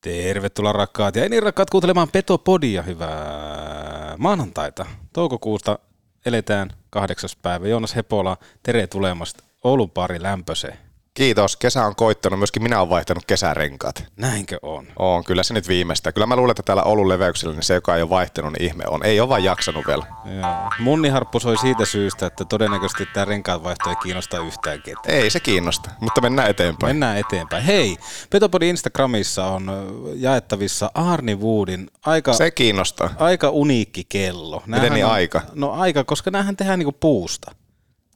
Tervetuloa rakkaat ja niin rakkaat kuuntelemaan Petopodia. Hyvää maanantaita. Toukokuusta eletään kahdeksas päivä. Joonas Hepola, tere tulemasta Oulun pari lämpöseen. Kiitos. Kesä on koittanut. Myöskin minä olen vaihtanut kesärenkaat. Näinkö on? On, kyllä se nyt viimeistä. Kyllä mä luulen, että täällä Oulun leveyksellä niin se, joka ei ole vaihtanut, niin ihme on. Ei ole vaan jaksanut vielä. Joo. Munniharppu soi siitä syystä, että todennäköisesti tämä renkaat vaihto ei kiinnosta yhtään ketään. Ei se kiinnosta, mutta mennään eteenpäin. Mennään eteenpäin. Hei, Petopodin Instagramissa on jaettavissa Arni Woodin aika, Se kiinnostaa. aika uniikki kello. Miten niin on, aika? No aika, koska näähän tehdään niinku puusta.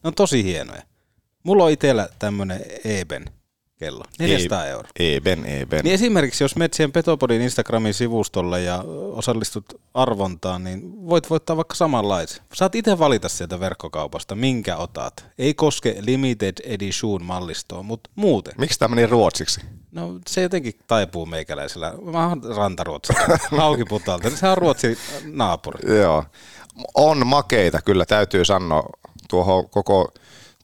Ne on tosi hienoja. Mulla on itsellä tämmönen Eben kello, 400 euroa. Eben, eben. Niin esimerkiksi jos menet siihen Petopodin Instagramin sivustolle ja osallistut arvontaan, niin voit voittaa vaikka samanlaisen. Saat itse valita sieltä verkkokaupasta, minkä otat. Ei koske limited edition mallistoa, mutta muuten. Miksi tämä meni ruotsiksi? No se jotenkin taipuu meikäläisellä. Mä oon rantaruotsi. Haukiputalta. Se on Ruotsin naapuri. Joo. On makeita, kyllä täytyy sanoa tuohon koko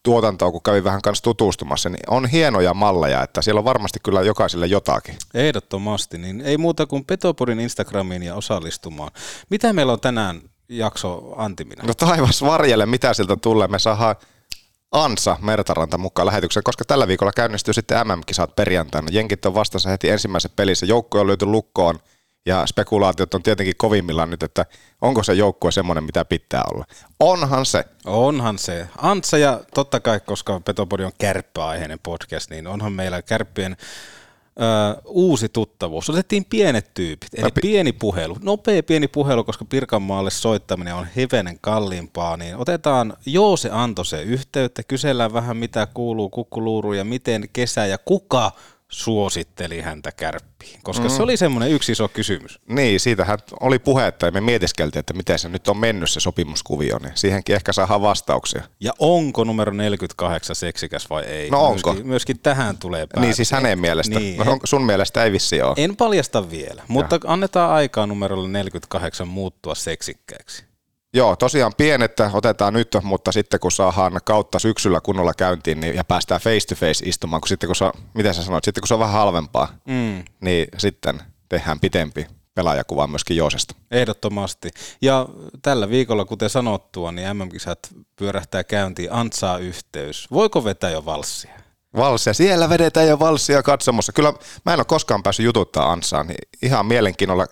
tuotantoon, kun kävin vähän kanssa tutustumassa, niin on hienoja malleja, että siellä on varmasti kyllä jokaiselle jotakin. Ehdottomasti, niin ei muuta kuin Petopodin Instagramiin ja osallistumaan. Mitä meillä on tänään jakso Antimina? No taivas varjelle, mitä sieltä tulee. Me saadaan Ansa Mertaranta mukaan lähetykseen, koska tällä viikolla käynnistyy sitten MM-kisat perjantaina. Jenkit on vastassa heti ensimmäisen pelissä. Joukko on löyty lukkoon ja spekulaatiot on tietenkin kovimmillaan nyt, että onko se joukkue semmoinen, mitä pitää olla. Onhan se. Onhan se. Antsa ja totta kai, koska Petopodi on kärppäaiheinen podcast, niin onhan meillä kärppien ö, uusi tuttavuus. Otettiin pienet tyypit, eli pi- pieni puhelu, nopea pieni puhelu, koska Pirkanmaalle soittaminen on hivenen kalliimpaa, niin otetaan Joose Antoseen yhteyttä, kysellään vähän mitä kuuluu kukkuluuru ja miten kesä ja kuka suositteli häntä kärppiin, koska mm. se oli semmoinen yksi iso kysymys. Niin, siitähän oli puhetta ja me mietiskeltiin, että miten se nyt on mennyt se sopimuskuvio, niin siihenkin ehkä saadaan vastauksia. Ja onko numero 48 seksikäs vai ei? No onko? Myöskin, myöskin tähän tulee päätös. Niin siis hänen mielestä. Niin. No, onko sun mielestä ei vissi ole. En paljasta vielä, mutta annetaan aikaa numerolle 48 muuttua seksikkääksi. Joo, tosiaan pienettä otetaan nyt, mutta sitten kun saadaan kautta syksyllä kunnolla käyntiin niin, ja päästään face to face istumaan, kun sitten kun se, miten sä sanoit, sitten kun se on vähän halvempaa, Mm, niin sitten tehdään pitempi pelaajakuva myöskin Joosesta. ehdottomasti. Ja tällä viikolla, kuten sanottua, niin MM-kisat pyörähtää käyntiin, antsaa yhteys. Voiko vetää jo valssia? Valssia, siellä vedetään jo valssia katsomossa. Kyllä mä en ole koskaan päässyt jututtaa Ansaan, niin ihan mielenkiinnolla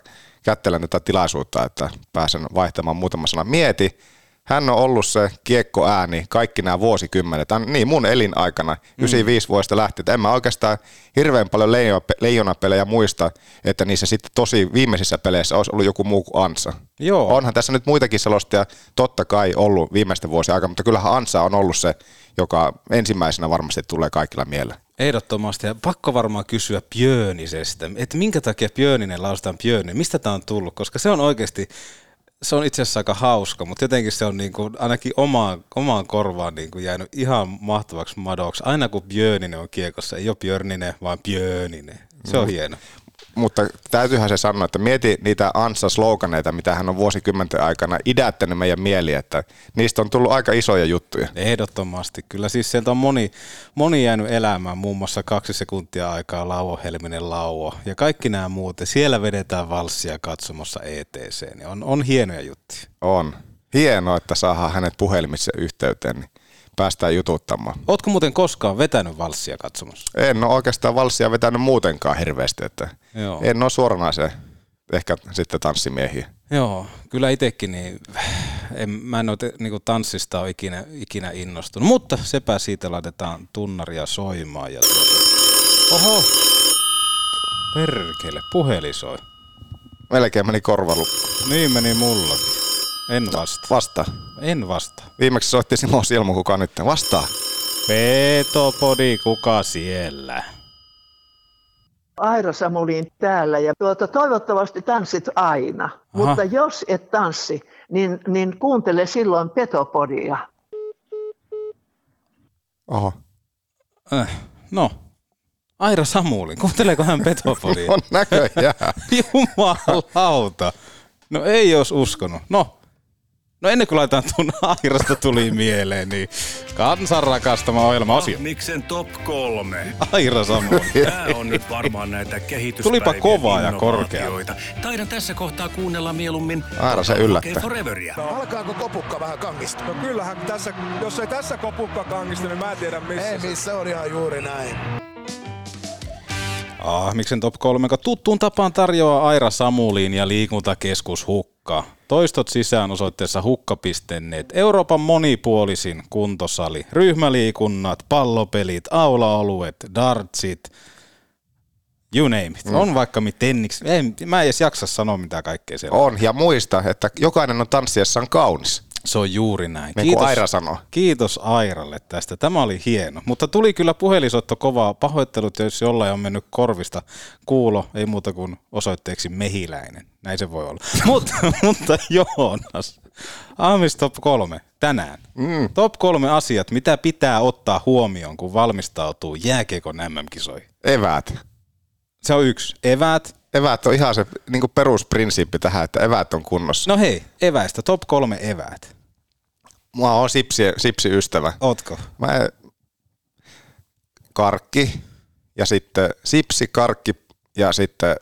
kättelen tätä tilaisuutta, että pääsen vaihtamaan muutama sana. Mieti, hän on ollut se kiekkoääni kaikki nämä vuosikymmenet, Hän- niin mun elinaikana, 95 vuodesta lähtien, että en mä oikeastaan hirveän paljon leijo- leijonapelejä muista, että niissä sitten tosi viimeisissä peleissä olisi ollut joku muu kuin Ansa. Joo. Onhan tässä nyt muitakin selostajia totta kai ollut viimeisten vuosien aikana, mutta kyllähän Ansa on ollut se, joka ensimmäisenä varmasti tulee kaikilla mieleen. Ehdottomasti. Ja pakko varmaan kysyä Björnisestä, että minkä takia Björninen lausutaan Björninen, mistä tämä on tullut, koska se on oikeasti, se on itse asiassa aika hauska, mutta jotenkin se on niin kuin, ainakin omaan, omaan korvaan niin kuin jäänyt ihan mahtavaksi madoksi. Aina kun Björninen on kiekossa, ei ole Björninen, vaan Björninen. Se on hieno. Mutta täytyyhän se sanoa, että mieti niitä Ansa-sloganeita, mitä hän on vuosikymmenten aikana idättänyt meidän mieli, että niistä on tullut aika isoja juttuja. Ehdottomasti. Kyllä siis sieltä on moni, moni jäänyt elämään, muun muassa kaksi sekuntia aikaa Lauo Helminen Lauo ja kaikki nämä muut. Ja siellä vedetään valssia katsomassa ETC. Niin on, on hienoja juttuja. On. Hienoa, että saadaan hänet puhelimitse yhteyteen, niin päästään jututtamaan. Ootko muuten koskaan vetänyt valssia katsomassa? En ole oikeastaan valssia vetänyt muutenkaan hirveästi, että Joo. en ole suoranaisen ehkä sitten tanssimiehiä. Joo, kyllä itsekin niin, en, mä en ole niinku tanssista ole ikinä, ikinä innostunut, mutta sepä siitä laitetaan tunnaria soimaan. Ja tuota... Oho, perkele, puhelin soi. Melkein meni korvalukko. Niin meni mullakin. En vastaa. Vasta. En vastaa. Viimeksi soitti Simo Silmu, kuka nyt vastaa. Petopodi, kuka siellä? Aira Samulin täällä ja tuota, toivottavasti tanssit aina. Aha. Mutta jos et tanssi, niin, niin kuuntele silloin Petopodia. Oho. Äh, no, Aira Samulin, kuunteleeko hän Petopodia? On näköjään. Jumalauta. No ei jos uskonut. No, No ennen kuin laitetaan tuon Airasta tuli mieleen, niin kansan rakastama ohjelma-osio. Ah, Miksen top kolme. Aira. Tämä on nyt varmaan näitä kehityspäivien Tulipa kovaa ja innovaatioita. Taidan tässä kohtaa kuunnella mieluummin Aira se yllättää. Foreveria. Alkaako kopukka vähän kangista? No kyllähän tässä, jos ei tässä kopukka kangista, niin mä en tiedä missä. Ei missä on ihan juuri näin. Ah, miksen top 3, joka tuttuun tapaan tarjoaa Aira Samuliin ja liikuntakeskus Hukka. Toistot sisään osoitteessa hukka.net. Euroopan monipuolisin kuntosali. Ryhmäliikunnat, pallopelit, aulaoluet, dartsit, you name it. On vaikka mitenniksi. Ei, mä en edes jaksa sanoa mitä kaikkea siellä on. On, ja muista, että jokainen on tanssiessaan kaunis. Se on juuri näin. Niin kuin Aira sanoo. Kiitos Airalle tästä. Tämä oli hieno. Mutta tuli kyllä puhelisotto kovaa. Pahoittelut, jos jollain on mennyt korvista kuulo. Ei muuta kuin osoitteeksi mehiläinen. Näin se voi olla. mutta, mutta Joonas, Aamis Top 3 tänään. Mm. Top 3 asiat, mitä pitää ottaa huomioon, kun valmistautuu jääkiekon MM-kisoihin. Eväät. Se on yksi. Eväät. Eväät on ihan se niin perusprinsiippi tähän, että eväät on kunnossa. No hei, eväistä. Top 3 eväät. Mä oon sipsi, sipsi-ystävä. Ootko? Mä karkki ja sitten sipsi, karkki ja sitten,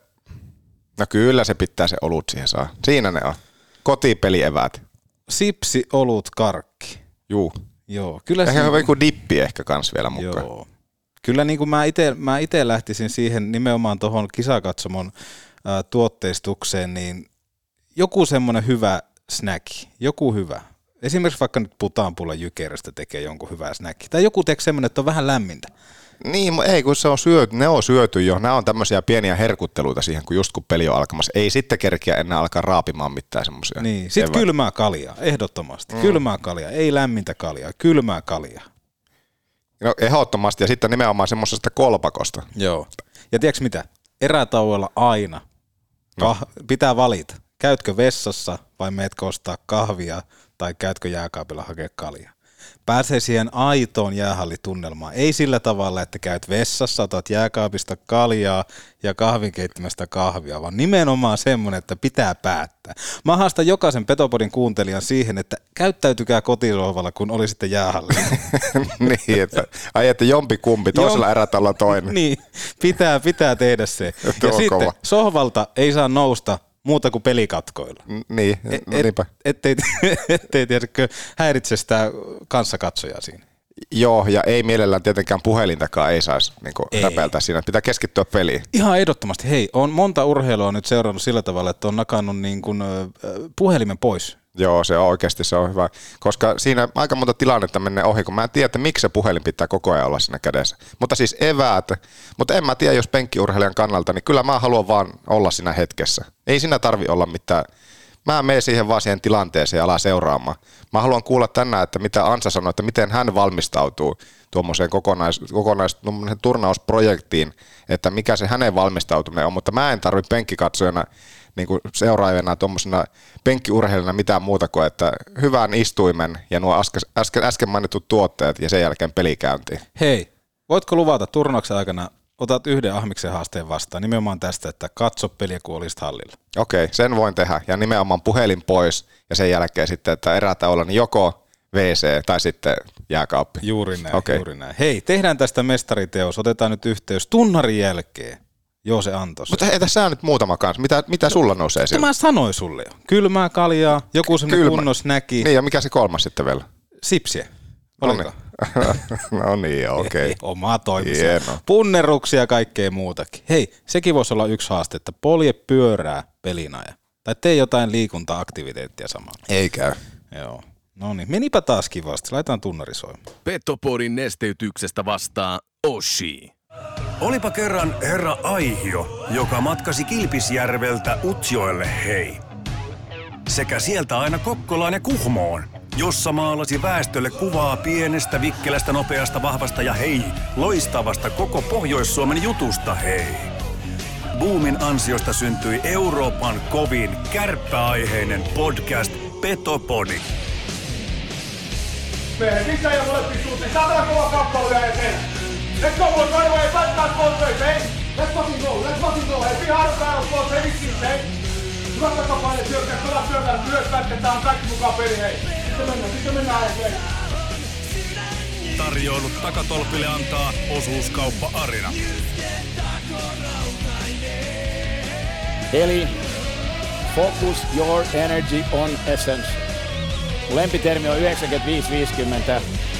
no kyllä se pitää se olut siihen saa. Siinä ne on. Kotipelieväät. Sipsi, olut, karkki. Juu. Joo, kyllä Ehkä siinä- joku dippi ehkä kans vielä mukaan. Joo. Kyllä niin kuin mä ite, mä ite lähtisin siihen nimenomaan tuohon kisakatsomon ää, tuotteistukseen, niin joku semmoinen hyvä snacki, joku hyvä. Esimerkiksi vaikka nyt putaanpulla jykerästä tekee jonkun hyvää snacki. Tai joku tekee semmoinen, että on vähän lämmintä. Niin, ei kun se on syöty, ne on syöty jo. Nämä on tämmöisiä pieniä herkutteluita siihen, kun just kun peli on alkamassa. Ei sitten kerkiä enää alkaa raapimaan mitään semmoisia. Niin, sitten kylmää kaljaa, ehdottomasti. Mm. Kylmää kaljaa, ei lämmintä kaljaa, kylmää kaljaa. No ehdottomasti ja sitten nimenomaan semmoisesta kolpakosta. Joo. Ja tiedätkö mitä? Erätauolla aina kah- pitää valita. Käytkö vessassa vai meetkö ostaa kahvia tai käytkö jääkaapilla hakea kaljaa? Pääsee siihen aitoon jäähallitunnelmaan. Ei sillä tavalla, että käyt vessassa, otat jääkaapista kaljaa ja kahvinkeittimestä kahvia, vaan nimenomaan semmoinen, että pitää päättää. Mä haastan jokaisen Petopodin kuuntelijan siihen, että käyttäytykää kotisohvalla, kun olisitte jäähallilla. niin, että ai että jompi kumpi, toisella erätalolla toinen. niin, pitää, pitää tehdä se. Ja sitten kova. sohvalta ei saa nousta muuta kuin pelikatkoilla. Niin, Et, no niinpä. ettei, ettei tiedätkö, häiritse sitä kanssakatsojaa siinä. Joo, ja ei mielellään tietenkään puhelintakaan ei saisi niin räpeltää siinä. Pitää keskittyä peliin. Ihan ehdottomasti. Hei, on monta urheilua nyt seurannut sillä tavalla, että on nakannut niin kuin, puhelimen pois. Joo, se on oikeasti se on hyvä. Koska siinä aika monta tilannetta menee ohi, kun mä en tiedä, että miksi se puhelin pitää koko ajan olla siinä kädessä. Mutta siis eväät. Mutta en mä tiedä, jos penkkiurheilijan kannalta, niin kyllä mä haluan vaan olla siinä hetkessä. Ei siinä tarvi olla mitään. Mä menen siihen vaan siihen tilanteeseen ja alan seuraamaan. Mä haluan kuulla tänään, että mitä Ansa sanoi, että miten hän valmistautuu tuommoiseen kokonais, kokonais turnausprojektiin, että mikä se hänen valmistautuminen on, mutta mä en tarvi penkkikatsojana niin kuin seuraajana tuommoisena penkkiurheilijana mitään muuta kuin, että hyvän istuimen ja nuo äsken, äsken, äsken mainitut tuotteet ja sen jälkeen pelikäyntiin. Hei, voitko luvata turnauksen aikana, otat yhden ahmiksen haasteen vastaan, nimenomaan tästä, että katso peliä, kun olisit hallilla. Okei, sen voin tehdä ja nimenomaan puhelin pois ja sen jälkeen sitten, että erätauolla niin joko WC tai sitten jääkaappi. Juuri näin, Okei. juuri näin. Hei, tehdään tästä mestariteos, otetaan nyt yhteys tunnarin jälkeen. Joo, se Antos. Mutta hei, tässä on nyt muutama kanssa. Mitä, mitä sulla nousee Mutta siellä? mä sanoin sulle jo. Kylmää kaljaa, joku semmoinen Kylmä. kunnos näki. Niin ja mikä se kolmas sitten vielä? Sipsiä. Oliko? no niin, okei. Ei, Omaa toimissa. Hieno. Punneruksia ja kaikkea muutakin. Hei, sekin voisi olla yksi haaste, että polje pyörää pelinaja. Tai tee jotain liikunta-aktiviteettia samalla. Ei käy. Joo. No niin, menipä taas kivasti. Laitetaan tunnari soimaan. Petopodin nesteytyksestä vastaa Oshi. Olipa kerran herra Aihio, joka matkasi Kilpisjärveltä Utsjoelle hei. Sekä sieltä aina Kokkolaan ja Kuhmoon, jossa maalasi väestölle kuvaa pienestä, vikkelästä, nopeasta, vahvasta ja hei, loistavasta koko Pohjois-Suomen jutusta hei. Boomin ansiosta syntyi Euroopan kovin kärppäaiheinen podcast Petopodi. Mene sisään ja molempiin suuntiin. Saatana kova kappale vielä eteen. Let's go, boys, right away. Fight back both ways, eh? Let's fucking go, let's fucking go. Hey, be hard on both, hey, this hey? Hyvät takapaine syökkää, kovat syökkää, myös pätketään kaikki mukaan peli, hei. Sitten mennään, sitten mennään eteenpäin. Tarjoilut takatolpille antaa osuuskauppa Arina. Eli focus your energy on essence. Lempitermi on 95-50.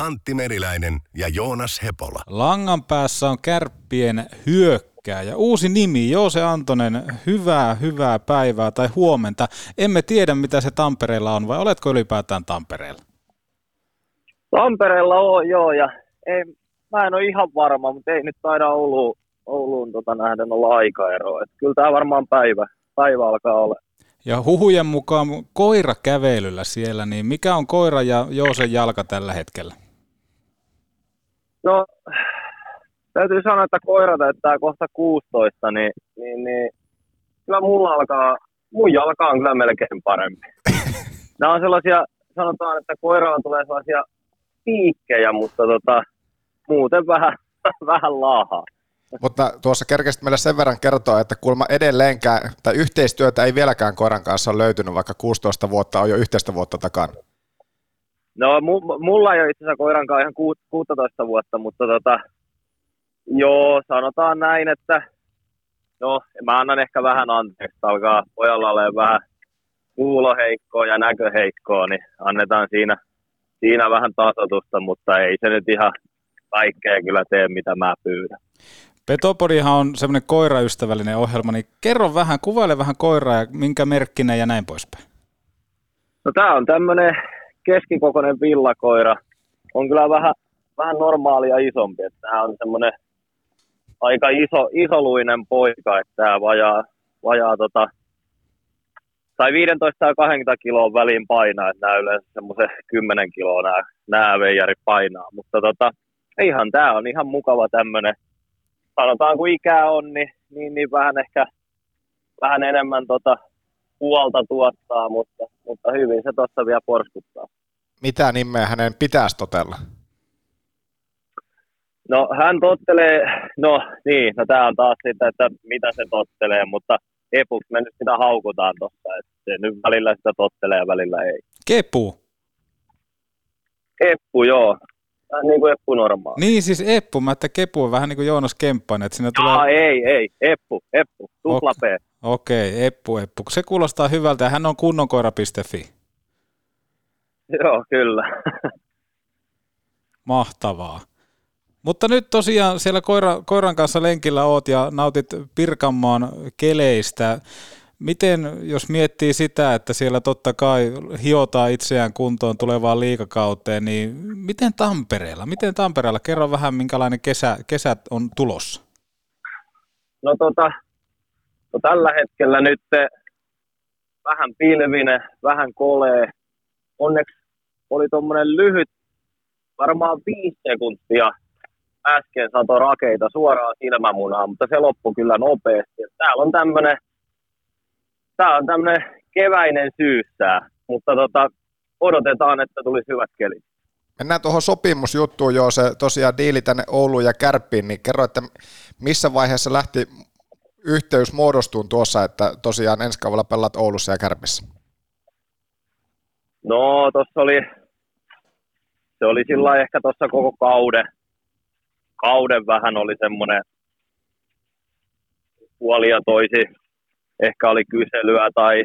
Antti Meriläinen ja Joonas Hepola. Langan päässä on kärppien hyökkääjä. Uusi nimi, Joose Antonen. Hyvää, hyvää päivää tai huomenta. Emme tiedä, mitä se Tampereella on, vai oletko ylipäätään Tampereella? Tampereella on, joo, ja ei, mä en ole ihan varma, mutta ei nyt taida Ouluun, Ouluun tota nähden olla aikaeroa. Et kyllä tämä varmaan päivä, päivä alkaa olla. Ja huhujen mukaan koira kävelyllä siellä, niin mikä on koira ja Joosen jalka tällä hetkellä? No, täytyy sanoa, että koira täyttää kohta 16, niin, niin, niin kyllä mulla alkaa, mun jalka on kyllä melkein parempi. Nämä on sellaisia, sanotaan, että koiraan tulee sellaisia piikkejä, mutta tota, muuten vähän, vähän laahaa. Mutta tuossa kerkesit meille sen verran kertoa, että kuulemma edelleenkään, tai yhteistyötä ei vieläkään koiran kanssa ole löytynyt, vaikka 16 vuotta on jo yhteistä vuotta takana. No, mu- mulla ei ole itse asiassa koiran kanssa ihan ku- 16 vuotta, mutta tota, joo, sanotaan näin, että no, mä annan ehkä vähän anteeksi, alkaa pojalla olemaan vähän kuuloheikkoa ja näköheikkoa, niin annetaan siinä, siinä vähän tasotusta, mutta ei se nyt ihan kaikkea kyllä tee, mitä mä pyydän. Petopodihan on semmoinen koiraystävällinen ohjelma, niin kerro vähän, kuvaile vähän koiraa ja minkä merkkinen ja näin poispäin. No tää on tämmönen keskikokoinen villakoira. On kyllä vähän, vähän normaalia isompi, että tää on semmonen aika iso, isoluinen poika, että tää vajaa, vajaa tota, tai 15 ja 20 kiloa väliin painaa, että nämä yleensä semmoisen 10 kiloa nämä, nämä veijarit painaa, mutta tota, ihan tää on ihan mukava tämmönen, sanotaan kun ikää on, niin, niin, niin vähän ehkä vähän enemmän tota, huolta tuottaa, mutta, mutta hyvin se tuossa vielä porskuttaa. Mitä nimeä hänen pitäisi totella? No hän tottelee, no niin, no tää on taas sitä, että mitä se tottelee, mutta epuksi me nyt sitä haukutaan tuossa, että se nyt välillä sitä tottelee ja välillä ei. Kepu. Eppu, joo. Vähän niin kuin Eppu normaali. Niin siis Eppu, mä että Kepu on vähän niin kuin Joonas Kemppainen, että siinä tulee... Aa, ei, ei, Eppu, Eppu, tupla. Okei, okay, Eppu, Eppu. Se kuulostaa hyvältä ja hän on kunnonkoira.fi. Joo, kyllä. Mahtavaa. Mutta nyt tosiaan siellä koira, koiran kanssa lenkillä oot ja nautit Pirkanmaan keleistä. Miten, jos miettii sitä, että siellä totta kai hiotaan itseään kuntoon tulevaan liikakauteen, niin miten Tampereella? Miten Tampereella? Kerro vähän, minkälainen kesä, kesä on tulossa. No, tota, no tällä hetkellä nyt vähän pilvinen, vähän kolee. Onneksi oli tuommoinen lyhyt, varmaan viisi sekuntia äsken sato rakeita suoraan silmämunaan, mutta se loppui kyllä nopeasti. Täällä on tämmöinen tää on tämmöinen keväinen syyssää, mutta tota, odotetaan, että tulisi hyvät kelit. Mennään tuohon sopimusjuttuun jo, se tosiaan diili tänne Ouluun ja Kärppiin, niin kerro, että missä vaiheessa lähti yhteys muodostuun tuossa, että tosiaan ensi kaudella pelaat Oulussa ja Kärpissä? No, tuossa oli, se oli sillä ehkä tuossa koko kauden, kauden vähän oli semmoinen puoli ja toisi, ehkä oli kyselyä tai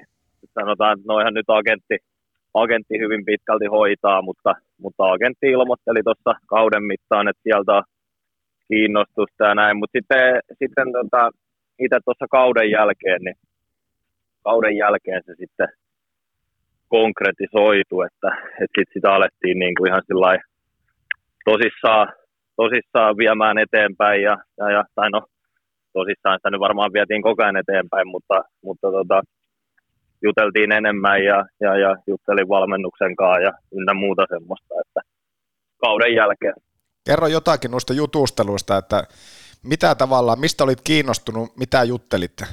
sanotaan, että noihan nyt agentti, agentti hyvin pitkälti hoitaa, mutta, mutta agentti ilmoitteli tuossa kauden mittaan, että sieltä on kiinnostusta ja näin, mutta sitten, sitten tota, itse tuossa kauden jälkeen, niin kauden jälkeen se sitten konkretisoitu, että, että sit sitä alettiin niin kuin ihan sillä tosissaan, tosissaan viemään eteenpäin ja, ja, ja, tai no tosissaan sitä nyt varmaan vietiin koko ajan eteenpäin, mutta, mutta tota, juteltiin enemmän ja, ja, ja juttelin valmennuksen kanssa ja ynnä muuta semmoista, että kauden jälkeen. Kerro jotakin noista jutusteluista, että mitä tavallaan, mistä olit kiinnostunut, mitä juttelitte?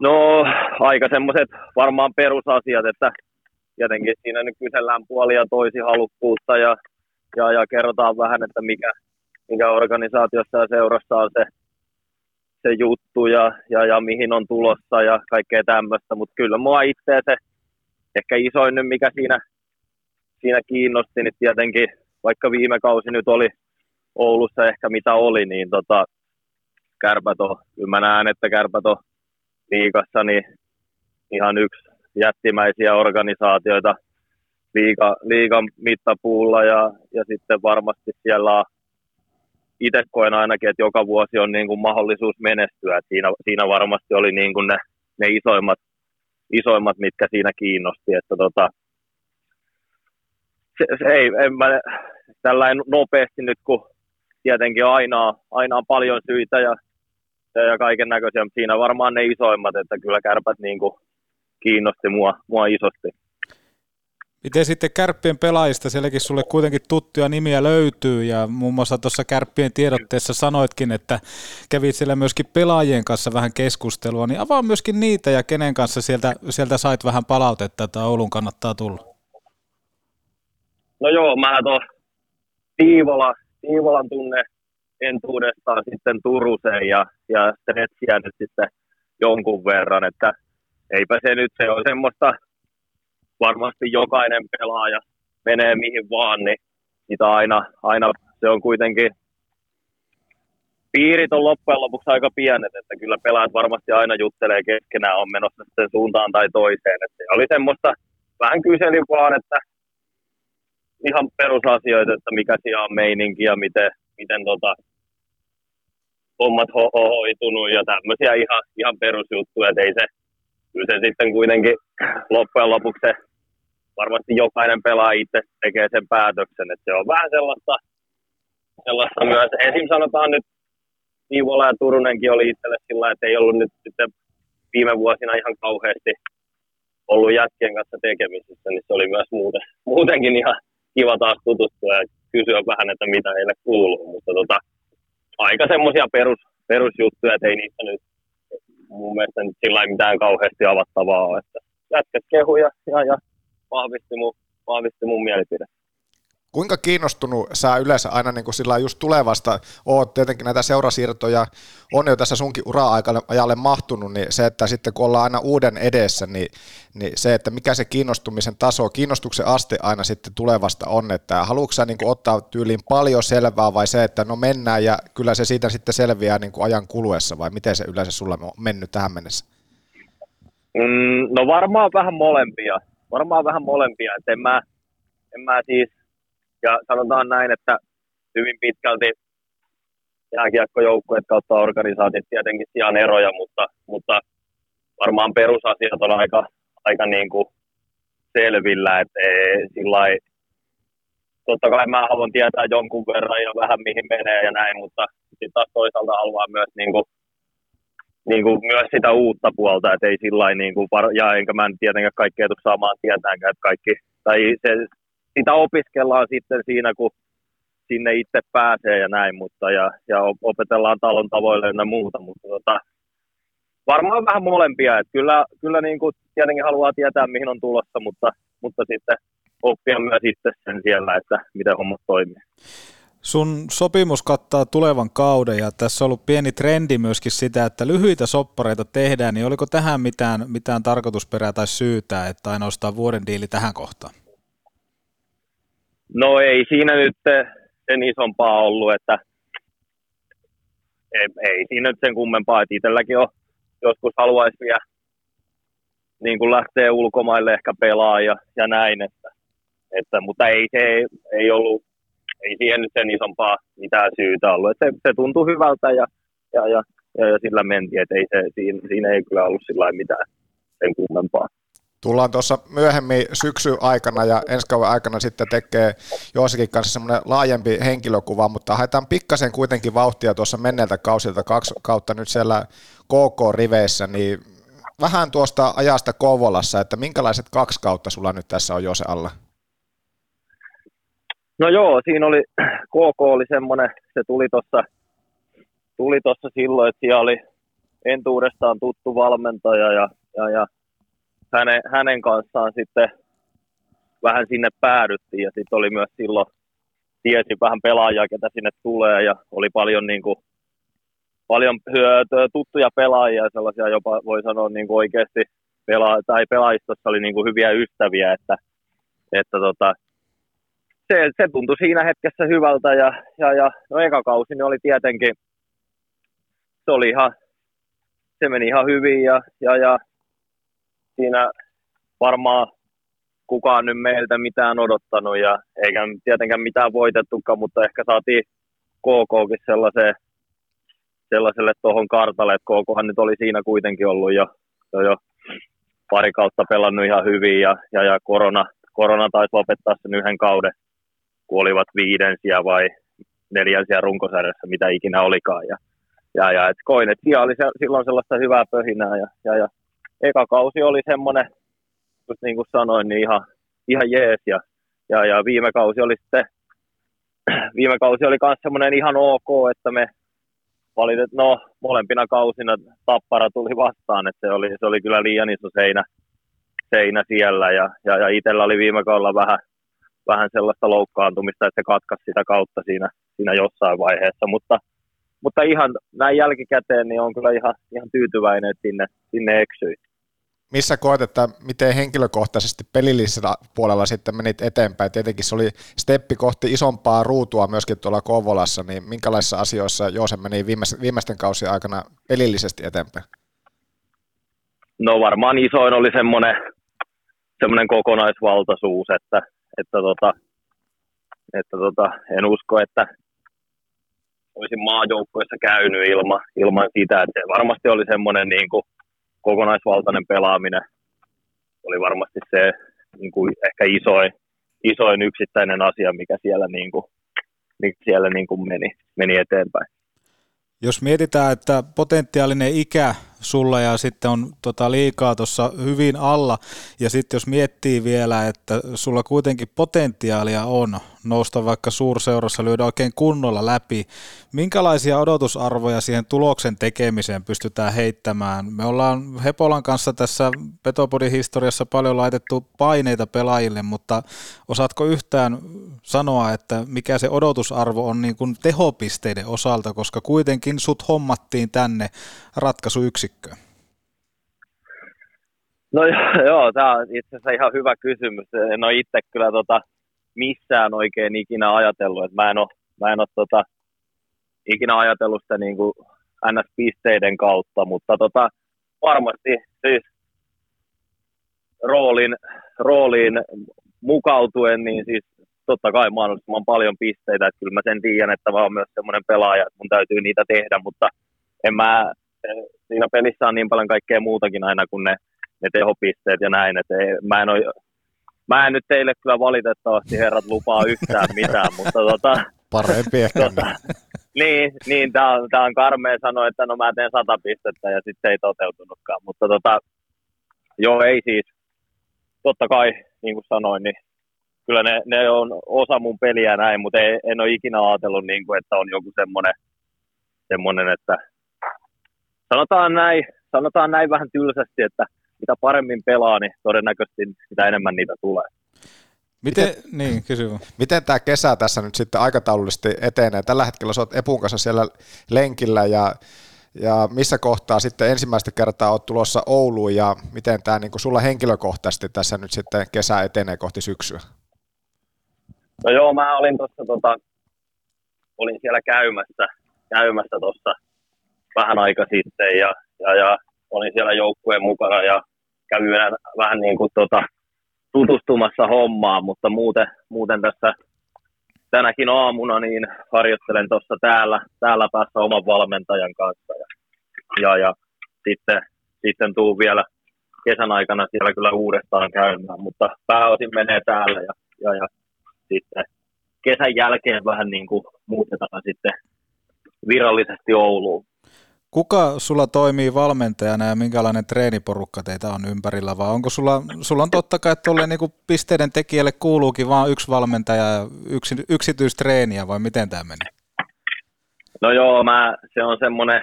No aika semmoiset varmaan perusasiat, että tietenkin siinä nyt kysellään puolia toisi halukkuutta ja, ja, ja kerrotaan vähän, että mikä, mikä organisaatiossa ja seurassa on se, se juttu ja, ja, ja mihin on tulossa ja kaikkea tämmöistä, mutta kyllä mua itse se ehkä isoin nyt, mikä siinä, siinä kiinnosti, niin tietenkin vaikka viime kausi nyt oli Oulussa ehkä mitä oli, niin tota, kärpät on, kyllä mä näen, että kärpät on liikassa niin ihan yksi jättimäisiä organisaatioita liiga, liigan mittapuulla ja, ja sitten varmasti siellä on itse koen ainakin, että joka vuosi on niin kuin mahdollisuus menestyä. Että siinä, siinä varmasti oli niin kuin ne, ne isoimmat, isoimmat, mitkä siinä kiinnosti. Että tota, se, se ei, en mä, tällainen nopeasti nyt, kun tietenkin aina, aina on paljon syitä ja, ja kaiken näköisiä, mutta siinä varmaan ne isoimmat, että kyllä kärpät niin kuin kiinnosti mua, mua isosti. Miten sitten kärppien pelaajista, sielläkin sulle kuitenkin tuttuja nimiä löytyy ja muun muassa tuossa kärppien tiedotteessa sanoitkin, että kävit siellä myöskin pelaajien kanssa vähän keskustelua, niin avaa myöskin niitä ja kenen kanssa sieltä, sieltä sait vähän palautetta, että Oulun kannattaa tulla. No joo, mä tuon Tiivola, Tiivolan tunne entuudestaan sitten Turuseen ja, ja Stretsiä nyt sitten jonkun verran, että eipä se nyt, se on semmoista, varmasti jokainen pelaaja menee mihin vaan, niin sitä aina, aina se on kuitenkin, piirit on loppujen lopuksi aika pienet, että kyllä pelaajat varmasti aina juttelee keskenään, on menossa sitten suuntaan tai toiseen. Että se oli semmoista, vähän kyselin vaan, että ihan perusasioita, että mikä siellä on meininki ja miten, miten tota, hommat ho- ho- hoitunut ja tämmöisiä ihan, ihan perusjuttuja, että ei se, kyllä se sitten kuitenkin loppujen lopuksi se varmasti jokainen pelaaja itse tekee sen päätöksen, että se on vähän sellaista, sellaista myös, esim. sanotaan nyt Iivola ja Turunenkin oli itselle sillä että ei ollut nyt sitten viime vuosina ihan kauheasti ollut jätkien kanssa tekemisissä, niin se oli myös muuten, muutenkin ihan kiva taas tutustua ja kysyä vähän, että mitä heille kuuluu, mutta tota, aika semmoisia perus, perusjuttuja, että ei niistä nyt mun mielestä nyt sillä mitään kauheasti avattavaa ole, että jätkät kehuja ja, ja vahvisti mun, vahvisti mun mielipide. Kuinka kiinnostunut sä yleensä aina niin kuin sillä just tulevasta, oot tietenkin näitä seurasiirtoja, on jo tässä sunkin ura-ajalle mahtunut, niin se, että sitten kun ollaan aina uuden edessä, niin, niin se, että mikä se kiinnostumisen taso, kiinnostuksen aste aina sitten tulevasta on, että haluatko sä niin kuin ottaa tyyliin paljon selvää vai se, että no mennään ja kyllä se siitä sitten selviää niin kuin ajan kuluessa vai miten se yleensä sulla on mennyt tähän mennessä? Mm, no varmaan vähän molempia varmaan vähän molempia, että en mä, en mä siis, ja sanotaan näin, että hyvin pitkälti jääkiekkojoukkueet kautta organisaatiot tietenkin sijaan eroja, mutta, mutta varmaan perusasiat on aika, aika niin kuin selvillä, että sillä totta kai mä haluan tietää jonkun verran ja vähän mihin menee ja näin, mutta sitten taas toisaalta haluan myös niin kuin niin kuin myös sitä uutta puolta, että ei sillä niin kuin, ja enkä mä tietenkään kaikkea tule saamaan tietäänkään, että kaikki, tai se, sitä opiskellaan sitten siinä, kun sinne itse pääsee ja näin, mutta ja, ja opetellaan talon tavoille ja muuta, mutta tota, varmaan vähän molempia, että kyllä, kyllä niin kuin tietenkin haluaa tietää, mihin on tulossa, mutta, mutta sitten oppia myös itse sen siellä, että miten hommat toimii. Sun sopimus kattaa tulevan kauden ja tässä on ollut pieni trendi myöskin sitä, että lyhyitä soppareita tehdään, niin oliko tähän mitään, mitään tarkoitusperää tai syytä, että ainoastaan vuoden diili tähän kohtaan? No ei siinä nyt sen isompaa ollut, että ei, ei siinä nyt sen kummempaa, että itselläkin on joskus haluaisi vielä niin kuin lähteä ulkomaille ehkä pelaa ja, ja näin, että, että, mutta ei se ei, ei ollut ei siihen nyt sen isompaa mitään syytä ollut. se, se tuntui hyvältä ja, ja, ja, ja, ja sillä mentiin, että ei se, siinä, siinä ei kyllä ollut sillä mitään sen kummempaa. Tullaan tuossa myöhemmin syksy aikana ja ensi kauden aikana sitten tekee joissakin kanssa semmoinen laajempi henkilökuva, mutta haetaan pikkasen kuitenkin vauhtia tuossa menneeltä kausilta kaksi kautta nyt siellä KK-riveissä, niin vähän tuosta ajasta Kouvolassa, että minkälaiset kaksi kautta sulla nyt tässä on Jose alla? No joo, siinä oli, KK oli semmoinen, se tuli tuossa tuli tossa silloin, että siellä oli entuudestaan tuttu valmentaja ja, ja, ja hänen, hänen kanssaan sitten vähän sinne päädyttiin ja sitten oli myös silloin, tiesi vähän pelaajia, ketä sinne tulee ja oli paljon, niin kuin, paljon tuttuja pelaajia, sellaisia jopa voi sanoa niin kuin oikeasti pela- tai pelaajistossa oli niin kuin hyviä ystäviä, että, että tota, se, se tuntui siinä hetkessä hyvältä ja, ja, ja no eka kausi niin oli tietenkin, se oli ihan, se meni ihan hyvin ja, ja, ja siinä varmaan kukaan nyt meiltä mitään odottanut ja eikä tietenkään mitään voitettukaan, mutta ehkä saatiin KKkin sellaiseen, sellaiselle tuohon kartalle, että KKhan nyt oli siinä kuitenkin ollut jo, jo, jo pari kautta pelannut ihan hyvin ja, ja, ja korona, korona taisi lopettaa sen yhden kauden, kun olivat viidensiä vai neljänsiä runkosarjassa, mitä ikinä olikaan. Ja, ja, ja et koin, että oli se, silloin sellaista hyvää pöhinää ja, ja, ja eka kausi oli semmoinen, just niin kuin sanoin, niin ihan, ihan jees. Ja, ja, ja viime kausi oli sitten, viime kausi oli myös semmoinen ihan ok, että me valitet, no molempina kausina tappara tuli vastaan, että se oli, se oli kyllä liian iso seinä, seinä siellä. Ja, ja, ja itsellä oli viime kaudella vähän, vähän sellaista loukkaantumista, että se katkaisi sitä kautta siinä, siinä jossain vaiheessa, mutta, mutta ihan näin jälkikäteen niin on kyllä ihan, ihan tyytyväinen, että sinne, sinne eksyi missä koet, että miten henkilökohtaisesti pelillisellä puolella sitten menit eteenpäin? Tietenkin se oli steppi kohti isompaa ruutua myöskin tuolla Kouvolassa, niin minkälaisissa asioissa Joose meni viimeisten kausien aikana pelillisesti eteenpäin? No varmaan isoin oli semmoinen, semmoinen kokonaisvaltaisuus, että, että, tota, että tota, en usko, että olisin maajoukkoissa käynyt ilman, ilman sitä, että se varmasti oli semmoinen niin kuin kokonaisvaltainen pelaaminen oli varmasti se niin kuin ehkä isoin, isoin yksittäinen asia, mikä siellä, niin kuin, mikä siellä niin kuin meni, meni eteenpäin. Jos mietitään, että potentiaalinen ikä sulla ja sitten on tota liikaa tuossa hyvin alla. Ja sitten jos miettii vielä, että sulla kuitenkin potentiaalia on nousta vaikka suurseurassa, lyödä oikein kunnolla läpi. Minkälaisia odotusarvoja siihen tuloksen tekemiseen pystytään heittämään? Me ollaan Hepolan kanssa tässä Petopodin historiassa paljon laitettu paineita pelaajille, mutta osaatko yhtään sanoa, että mikä se odotusarvo on niin kuin tehopisteiden osalta, koska kuitenkin sut hommattiin tänne ratkaisuyksikkö? No joo, tämä on itse asiassa ihan hyvä kysymys. En ole itse kyllä tota, missään oikein ikinä ajatellut, että mä en ole, mä en ole tota, ikinä ajatellut sitä niin kuin NS-pisteiden kautta, mutta tota, varmasti siis roolin, rooliin mukautuen, niin siis totta kai mahdollisimman paljon pisteitä, että kyllä mä sen tiedän, että mä oon myös semmoinen pelaaja, että mun täytyy niitä tehdä, mutta en mä, siinä pelissä on niin paljon kaikkea muutakin aina kuin ne, ne tehopisteet ja näin, että mä en ole Mä en nyt teille kyllä valitettavasti herrat lupaa yhtään mitään, mutta tota... Parempi ehkä. Tota, niin, niin tää on, tää on karmea sanoa, että no mä teen sata pistettä ja sitten se ei toteutunutkaan. Mutta tota, joo, ei siis. Totta kai, niin kuin sanoin, niin kyllä ne, ne on osa mun peliä näin, mutta ei, en ole ikinä ajatellut, niin kuin, että on joku semmoinen, semmoinen, että sanotaan näin, sanotaan näin vähän tylsästi, että mitä paremmin pelaa, niin todennäköisesti sitä enemmän niitä tulee. Miten, miten, niin, kysy. miten tämä kesä tässä nyt sitten aikataulullisesti etenee? Tällä hetkellä olet Epun kanssa siellä lenkillä ja, ja missä kohtaa sitten ensimmäistä kertaa olet tulossa Ouluun ja miten tämä niin sulla henkilökohtaisesti tässä nyt sitten kesä etenee kohti syksyä? No joo, mä olin tuossa tota, olin siellä käymässä, käymässä tuossa vähän aika sitten ja, ja, ja olin siellä joukkueen mukana ja kävin vähän, vähän niin kuin tota, tutustumassa hommaan, mutta muuten, muuten tässä tänäkin aamuna niin harjoittelen tuossa täällä, täällä päässä oman valmentajan kanssa ja, ja, ja sitten, sitten tuu vielä kesän aikana siellä kyllä uudestaan käymään, mutta pääosin menee täällä ja, ja, ja sitten kesän jälkeen vähän niin kuin muutetaan sitten virallisesti Ouluun. Kuka sulla toimii valmentajana ja minkälainen treeniporukka teitä on ympärillä, vai onko sulla, sulla on totta kai tuolle niin pisteiden tekijälle kuuluukin vain yksi valmentaja ja yksi, yksityistreeniä, vai miten tämä meni? No joo, mä, se on semmoinen,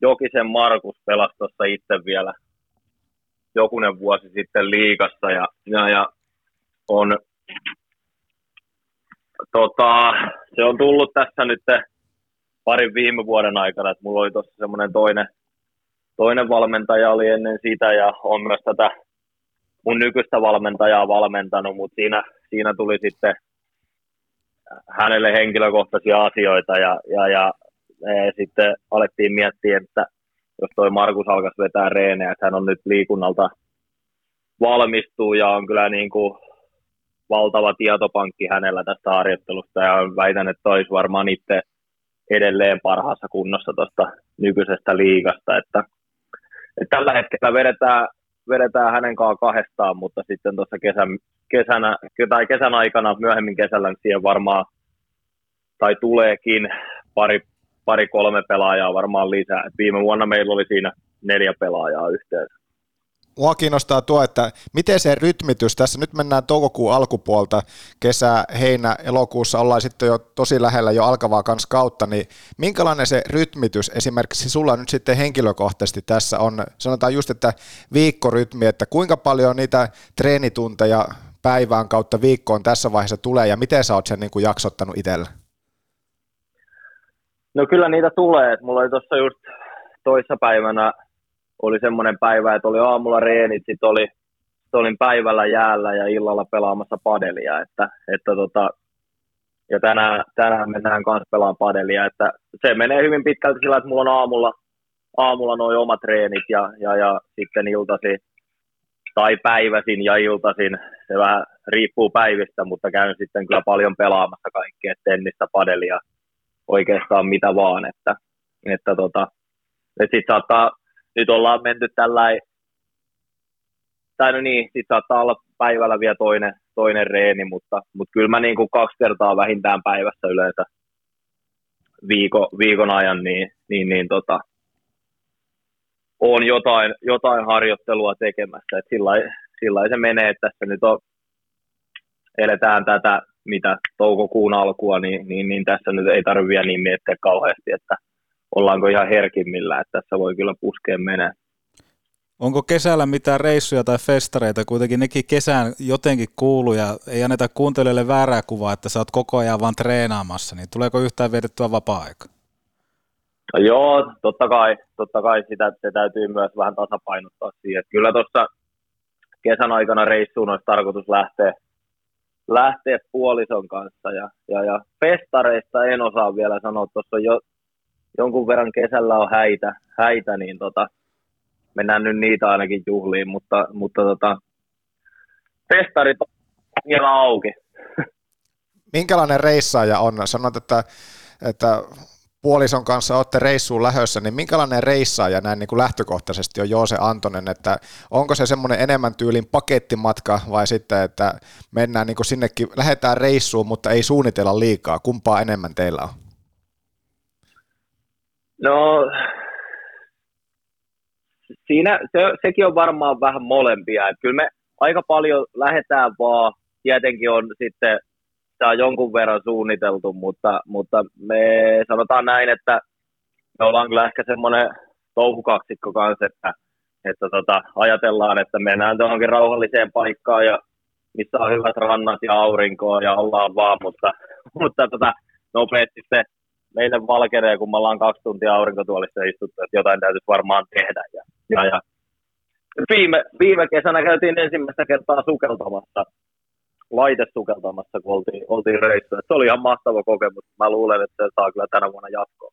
Jokisen Markus pelasi itse vielä jokunen vuosi sitten liigassa ja, ja, ja on, tota, se on tullut tässä nyt parin viime vuoden aikana, että mulla oli tuossa semmoinen toinen, toinen valmentaja oli ennen sitä ja on myös tätä mun nykyistä valmentajaa valmentanut, mutta siinä, siinä tuli sitten hänelle henkilökohtaisia asioita ja, ja, ja ja sitten alettiin miettiä, että jos toi Markus alkaisi vetää reenejä, että hän on nyt liikunnalta valmistuu ja on kyllä niin kuin valtava tietopankki hänellä tästä harjoittelusta ja väitän, että olisi varmaan itse edelleen parhaassa kunnossa tuosta nykyisestä liigasta, että, että tällä hetkellä vedetään, vedetään hänen kanssaan kahdestaan, mutta sitten tuossa kesän, kesänä, tai kesän aikana myöhemmin kesällä niin siihen varmaan tai tuleekin pari, pari-kolme pelaajaa varmaan lisää. Et viime vuonna meillä oli siinä neljä pelaajaa yhteensä. Mua kiinnostaa tuo, että miten se rytmitys, tässä nyt mennään toukokuun alkupuolta, kesä, heinä, elokuussa ollaan sitten jo tosi lähellä jo alkavaa kans kautta, niin minkälainen se rytmitys esimerkiksi sulla nyt sitten henkilökohtaisesti tässä on, sanotaan just, että viikkorytmi, että kuinka paljon niitä treenitunteja päivään kautta viikkoon tässä vaiheessa tulee ja miten sä oot sen niin kuin jaksottanut itsellä? No kyllä niitä tulee. mulla oli tuossa just toissapäivänä oli semmoinen päivä, että oli aamulla reenit, sitten oli, sit olin päivällä jäällä ja illalla pelaamassa padelia. Että, että tota, ja tänään, tänään mennään kanssa pelaamaan padelia. Että se menee hyvin pitkälti sillä, että mulla on aamulla, aamulla noin omat treenit ja, ja, ja sitten iltasi tai päiväsin ja iltasin. Se vähän riippuu päivistä, mutta käyn sitten kyllä paljon pelaamassa kaikkea tennistä, padelia, oikeastaan mitä vaan, että, että tota, et sit saattaa, nyt ollaan menty tällä tai no niin, sit saattaa olla päivällä vielä toinen, toinen reeni, mutta, mutta kyllä mä niin kuin kaksi kertaa vähintään päivässä yleensä viiko, viikon ajan, niin, niin, niin tota, on jotain, jotain harjoittelua tekemässä. Sillä, sillä se menee, että tässä nyt on, eletään tätä mitä toukokuun alkua, niin, niin, niin tässä nyt ei tarvitse vielä niin miettiä kauheasti, että ollaanko ihan herkimmillä, että tässä voi kyllä puskeen mennä. Onko kesällä mitään reissuja tai festareita? Kuitenkin nekin kesään jotenkin kuuluu ja ei anneta kuuntelijoille väärää kuvaa, että sä oot koko ajan vaan treenaamassa, niin tuleeko yhtään vietettyä vapaa-aika? No joo, totta kai, totta kai sitä se täytyy myös vähän tasapainottaa siihen. Kyllä tuossa kesän aikana reissuun olisi tarkoitus lähteä lähteä puolison kanssa. Ja, ja, ja festareista en osaa vielä sanoa, tuossa jo jonkun verran kesällä on häitä, häitä niin tota, mennään nyt niitä ainakin juhliin, mutta, mutta tota, festarit on vielä auki. Minkälainen reissaaja on? Sanot, että, että puolison kanssa olette reissuun lähössä, niin minkälainen reissaaja näin niin kuin lähtökohtaisesti on Joose Antonen, että onko se semmoinen enemmän tyylin pakettimatka vai sitten, että mennään niin kuin sinnekin, lähdetään reissuun, mutta ei suunnitella liikaa, kumpaa enemmän teillä on? No, siinä se, sekin on varmaan vähän molempia, että kyllä me aika paljon lähdetään vaan, tietenkin on sitten tämä on jonkun verran suunniteltu, mutta, mutta me sanotaan näin, että me ollaan kyllä ehkä semmoinen touhukaksikko kanssa, että, että tota, ajatellaan, että mennään johonkin rauhalliseen paikkaan ja missä on hyvät rannat ja aurinkoa ja ollaan vaan, mutta, mutta tota, nopeasti se meille valkenee, kun me ollaan kaksi tuntia aurinkotuolissa istuttu, että jotain täytyisi varmaan tehdä. Ja, ja, ja viime, viime kesänä käytiin ensimmäistä kertaa sukeltamassa laitesukeltamassa, kun oltiin, oltiin reissuja. Se oli ihan mahtava kokemus. Mä luulen, että se saa kyllä tänä vuonna jatkoa.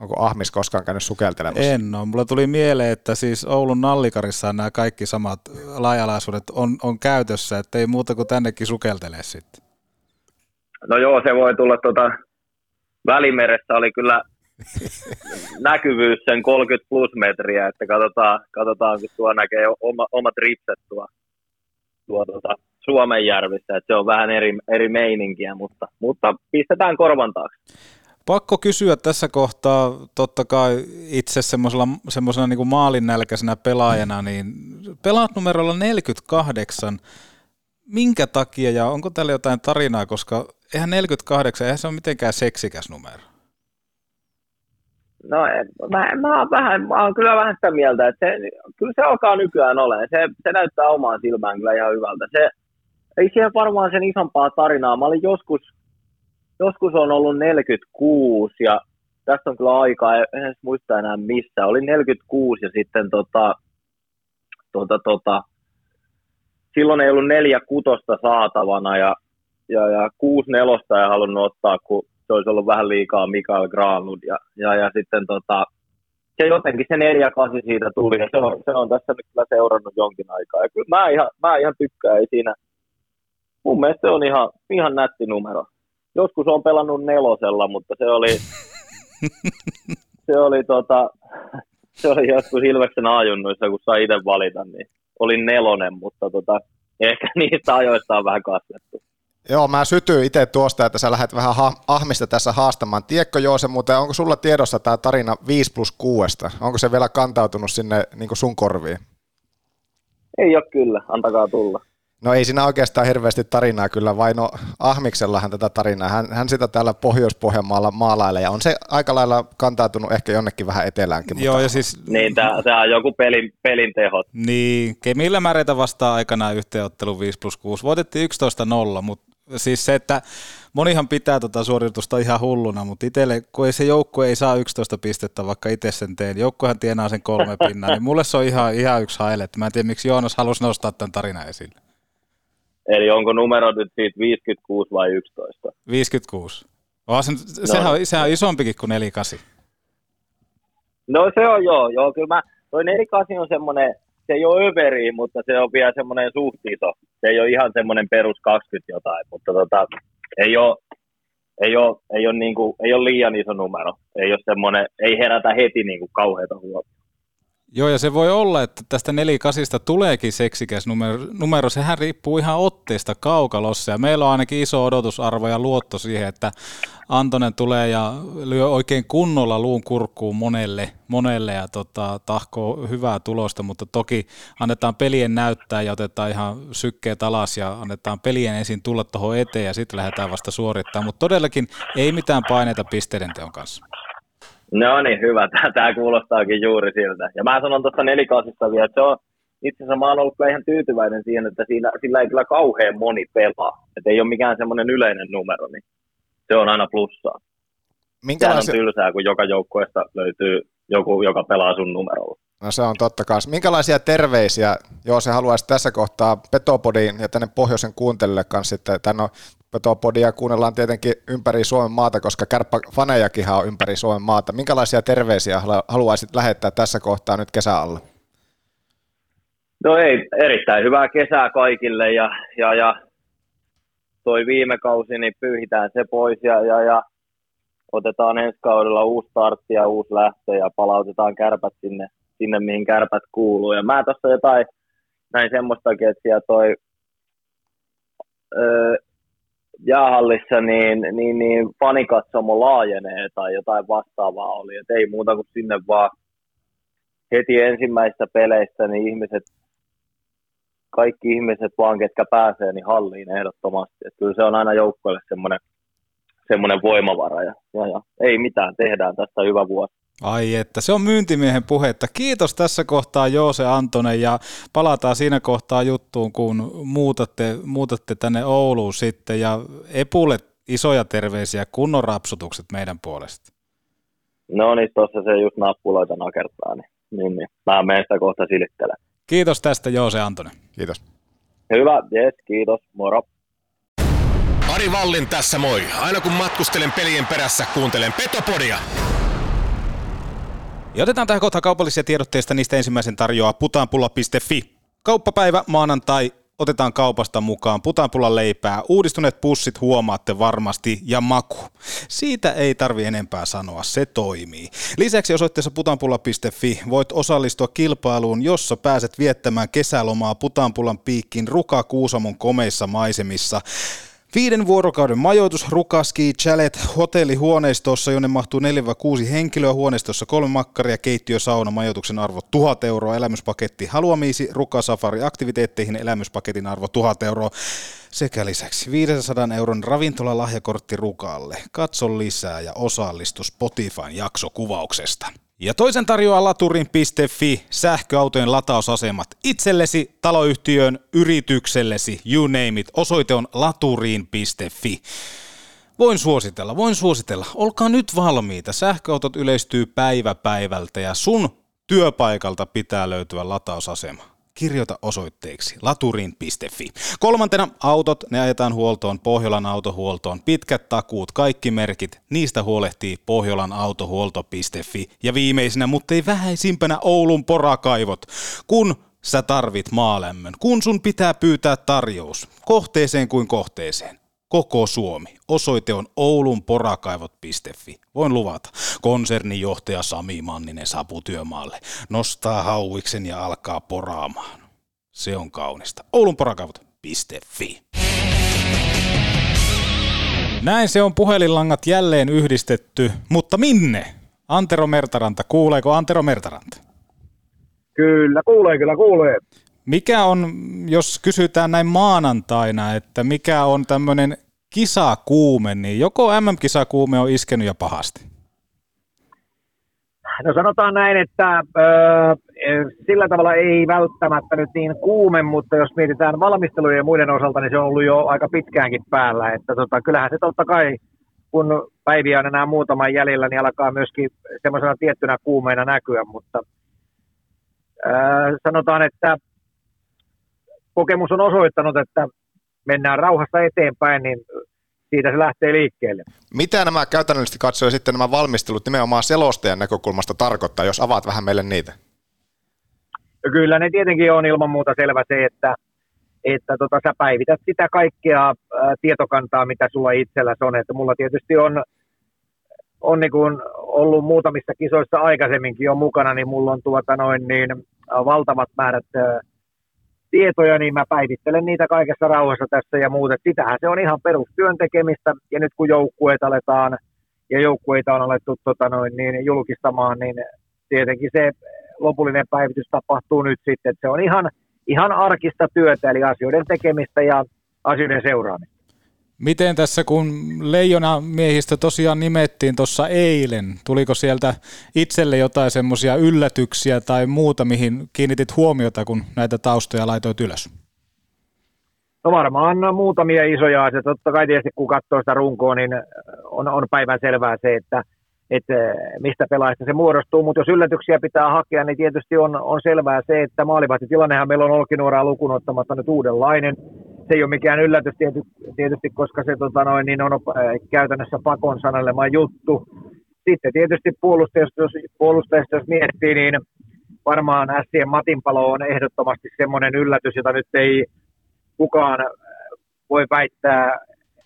Onko Ahmis koskaan käynyt sukeltelemassa? En ole. Mulla tuli mieleen, että siis Oulun Nallikarissa nämä kaikki samat laajalaisuudet on, on käytössä, että ei muuta kuin tännekin sukeltele sitten. No joo, se voi tulla tuota, Välimeressä oli kyllä näkyvyys sen 30 plus metriä, että katsotaan, katsotaan kun tuo näkee oma, omat ripset tuo, tuo tuota, Suomenjärvissä, että se on vähän eri, eri meininkiä, mutta, mutta pistetään korvan taakse. Pakko kysyä tässä kohtaa, totta kai itse semmoisena niin maalinnälkäisenä pelaajana, niin pelaat numerolla 48, minkä takia ja onko täällä jotain tarinaa, koska eihän 48, eihän se ole mitenkään seksikäs numero. No mä, mä, oon vähän, mä oon kyllä vähän sitä mieltä, että se, kyllä se alkaa nykyään olemaan. Se, se näyttää omaan silmään kyllä ihan hyvältä. Se, ei siellä varmaan sen isompaa tarinaa. Mä olin joskus, joskus on ollut 46 ja tästä on kyllä aikaa, en edes muista enää missä. Oli 46 ja sitten tota, tota, tota, silloin ei ollut neljä kutosta saatavana ja, ja, ja kuusi nelosta ei halunnut ottaa, kun se olisi ollut vähän liikaa Mikael Granlund. Ja, ja, ja sitten tota, se jotenkin se 4 8 siitä tuli ja se on, se on tässä nyt kyllä seurannut jonkin aikaa. Ja kyllä mä ihan, mä ihan tykkään, ei siinä, mun mielestä se on ihan, ihan nätti numero. Joskus on pelannut nelosella, mutta se oli, se oli, tota, se oli joskus Ilveksen ajunnuissa, kun sai itse valita, niin oli nelonen, mutta tota, ehkä niistä ajoista on vähän kasvettu. Joo, mä sytyin itse tuosta, että sä lähdet vähän ha- ahmista tässä haastamaan. Tiedätkö Joose, muuten onko sulla tiedossa tämä tarina 5 plus 6? Onko se vielä kantautunut sinne niin sun korviin? Ei ole kyllä, antakaa tulla. No ei siinä oikeastaan hirveästi tarinaa kyllä, vain no Ahmiksellahan tätä tarinaa. Hän, hän sitä täällä Pohjois-Pohjanmaalla maalailee ja on se aika lailla kantautunut ehkä jonnekin vähän eteläänkin. Mutta... Joo, ja siis... Niin, tämä on joku pelin, pelin tehot. Niin, Kemillä Märeitä vastaan aikanaan yhteenottelu 5 plus 6. Voitettiin 11-0, mutta siis se, että monihan pitää tota suoritusta ihan hulluna, mutta itselle, kun ei se joukko ei saa 11 pistettä, vaikka itse sen teen, joukkohan tienaa sen kolme pinnaa, niin mulle se on ihan, ihan yksi haile. Mä en tiedä, miksi Joonas halusi nostaa tämän tarinan esille. Eli onko numero nyt siitä 56 vai 11? 56. Oh, se, no, sehän, on, sehän on isompikin kuin 48. No se on joo, joo kyllä mä, toi 48 on semmoinen, se ei ole överi, mutta se on vielä semmoinen suht iso. Se ei ole ihan semmoinen perus 20 jotain, mutta tota, ei ole, ei ole, ei ole, niin kuin, ei ole liian iso numero. Ei ole ei herätä heti niin kuin kauheita huomioon. Joo, ja se voi olla, että tästä 48 tuleekin seksikäs numero. numero. Sehän riippuu ihan otteesta kaukalossa, ja meillä on ainakin iso odotusarvo ja luotto siihen, että Antonen tulee ja lyö oikein kunnolla luun kurkkuun monelle, monelle ja tota, tahkoo hyvää tulosta, mutta toki annetaan pelien näyttää ja otetaan ihan sykkeet alas ja annetaan pelien ensin tulla tuohon eteen ja sitten lähdetään vasta suorittamaan, mutta todellakin ei mitään paineita pisteiden teon kanssa. No niin, hyvä. Tämä kuulostaakin juuri siltä. Ja mä sanon tuosta nelikasista vielä, että se on, itse asiassa mä oon ollut ihan tyytyväinen siihen, että siinä, sillä ei kyllä kauhean moni pelaa. Että ei ole mikään semmoinen yleinen numero, niin se on aina plussaa. Minkälaisia... Sehän on tylsää, kun joka joukkueesta löytyy joku, joka pelaa sun numerolla. No se on totta kai. Minkälaisia terveisiä, joo se haluaisi tässä kohtaa Petopodiin ja tänne pohjoisen kuuntelijoille kanssa sitten, tänne on Petopodia kuunnellaan tietenkin ympäri Suomen maata, koska kärppäfanejakin on ympäri Suomen maata. Minkälaisia terveisiä haluaisit lähettää tässä kohtaa nyt kesäalla? No ei, erittäin hyvää kesää kaikille ja, ja, ja toi viime kausi, niin pyyhitään se pois ja, ja, ja otetaan ensi kaudella uusi startti ja uusi lähtö ja palautetaan kärpät sinne, sinne mihin kärpät kuuluu. Ja mä tuossa jotain näin semmoistakin, että toi jäähallissa niin, niin, niin fanikatsomo laajenee tai jotain vastaavaa oli. Et ei muuta kuin sinne vaan heti ensimmäistä peleistä niin ihmiset, kaikki ihmiset vaan, ketkä pääsee, niin halliin ehdottomasti. Et kyllä se on aina joukkoille semmoinen semmoinen voimavara ja, ja, ja, ei mitään, tehdään tästä hyvä vuosi. Ai että, se on myyntimiehen puhetta. Kiitos tässä kohtaa Joose Antonen ja palataan siinä kohtaa juttuun, kun muutatte, muutatte tänne Ouluun sitten ja Epulle isoja terveisiä, kunnon rapsutukset meidän puolesta. No niin, tuossa se just nappuloita nakertaa, niin, niin, niin. mä menen sitä kohta silittelen. Kiitos tästä Joose Antonen. Kiitos. Hyvä, yes, kiitos, moro. Ari Vallin tässä moi. Aina kun matkustelen pelien perässä, kuuntelen Petopodia. Ja otetaan tähän kohtaan kaupallisia tiedotteista. Niistä ensimmäisen tarjoaa putaanpulla.fi. Kauppapäivä maanantai otetaan kaupasta mukaan putanpulan leipää. Uudistuneet pussit huomaatte varmasti ja maku. Siitä ei tarvi enempää sanoa, se toimii. Lisäksi osoitteessa putanpulla.fi voit osallistua kilpailuun, jossa pääset viettämään kesälomaa putanpulan piikkiin Ruka Kuusamon komeissa maisemissa. Viiden vuorokauden majoitus Rukaski Chalet hotellihuoneistossa, jonne mahtuu 4-6 henkilöä. Huoneistossa kolme makkaria, keittiö, sauna, majoituksen arvo 1000 euroa. Elämyspaketti Haluamiisi, Rukasafari aktiviteetteihin, elämyspaketin arvo 1000 euroa. Sekä lisäksi 500 euron ravintolalahjakortti Rukalle. Katso lisää ja osallistu Spotifyn jaksokuvauksesta. Ja toisen tarjoaa laturin.fi, sähköautojen latausasemat itsellesi, taloyhtiön, yrityksellesi, you name it. Osoite on laturiin.fi. Voin suositella, voin suositella. Olkaa nyt valmiita. Sähköautot yleistyy päivä päivältä ja sun työpaikalta pitää löytyä latausasema kirjoita osoitteeksi laturin.fi. Kolmantena autot, ne ajetaan huoltoon Pohjolan autohuoltoon. Pitkät takuut, kaikki merkit, niistä huolehtii Pohjolan autohuolto.fi. Ja viimeisenä, mutta ei vähäisimpänä Oulun porakaivot. Kun sä tarvit maalämmön, kun sun pitää pyytää tarjous, kohteeseen kuin kohteeseen koko Suomi. Osoite on oulunporakaivot.fi. Voin luvata. Konsernijohtaja Sami Manninen saapuu työmaalle, nostaa hauiksen ja alkaa poraamaan. Se on kaunista. oulunporakaivot.fi. Näin se on puhelinlangat jälleen yhdistetty, mutta minne? Antero Mertaranta, kuuleeko Antero Mertaranta? Kyllä, kuulee, kyllä kuulee. Mikä on, jos kysytään näin maanantaina, että mikä on tämmöinen kisakuume, niin joko MM-kisakuume on iskenyt jo pahasti? No sanotaan näin, että ö, sillä tavalla ei välttämättä nyt niin kuume, mutta jos mietitään valmistelujen ja muiden osalta, niin se on ollut jo aika pitkäänkin päällä. Että tota, kyllähän se totta kai, kun päiviä on enää muutama jäljellä, niin alkaa myöskin semmoisena tiettynä kuumeena näkyä, mutta ö, sanotaan, että kokemus on osoittanut, että mennään rauhassa eteenpäin, niin siitä se lähtee liikkeelle. Mitä nämä käytännöllisesti katsoen sitten nämä valmistelut nimenomaan selostajan näkökulmasta tarkoittaa, jos avaat vähän meille niitä? No kyllä ne tietenkin on ilman muuta selvä se, että, että tota, sä päivität sitä kaikkea ää, tietokantaa, mitä sulla itsellä on. Että mulla tietysti on, on niin kuin ollut muutamissa kisoissa aikaisemminkin jo mukana, niin mulla on tuota noin niin, valtavat määrät ää, tietoja, niin mä päivittelen niitä kaikessa rauhassa tässä ja muuta. Sitähän se on ihan perustyön tekemistä, ja nyt kun joukkueet aletaan ja joukkueita on alettu tota noin, niin julkistamaan, niin tietenkin se lopullinen päivitys tapahtuu nyt sitten. Se on ihan, ihan arkista työtä, eli asioiden tekemistä ja asioiden seuraamista. Miten tässä, kun leijona miehistä tosiaan nimettiin tuossa eilen, tuliko sieltä itselle jotain semmoisia yllätyksiä tai muuta, mihin kiinnitit huomiota, kun näitä taustoja laitoit ylös? No varmaan muutamia isoja asioita. Totta kai tietysti kun katsoo sitä runkoa, niin on, on päivän selvää se, että, että mistä pelaajista se muodostuu. Mutta jos yllätyksiä pitää hakea, niin tietysti on, on selvää se, että maalivahtitilannehan meillä on Olkinuoraa lukuun ottamatta nyt uudenlainen se ei ole mikään yllätys tietysti, koska se tota noin, niin on käytännössä pakon sanelema juttu. Sitten tietysti puolustajasta, jos, puolustajasta, jos miettii, niin varmaan Sien Matinpalo on ehdottomasti semmoinen yllätys, jota nyt ei kukaan voi väittää,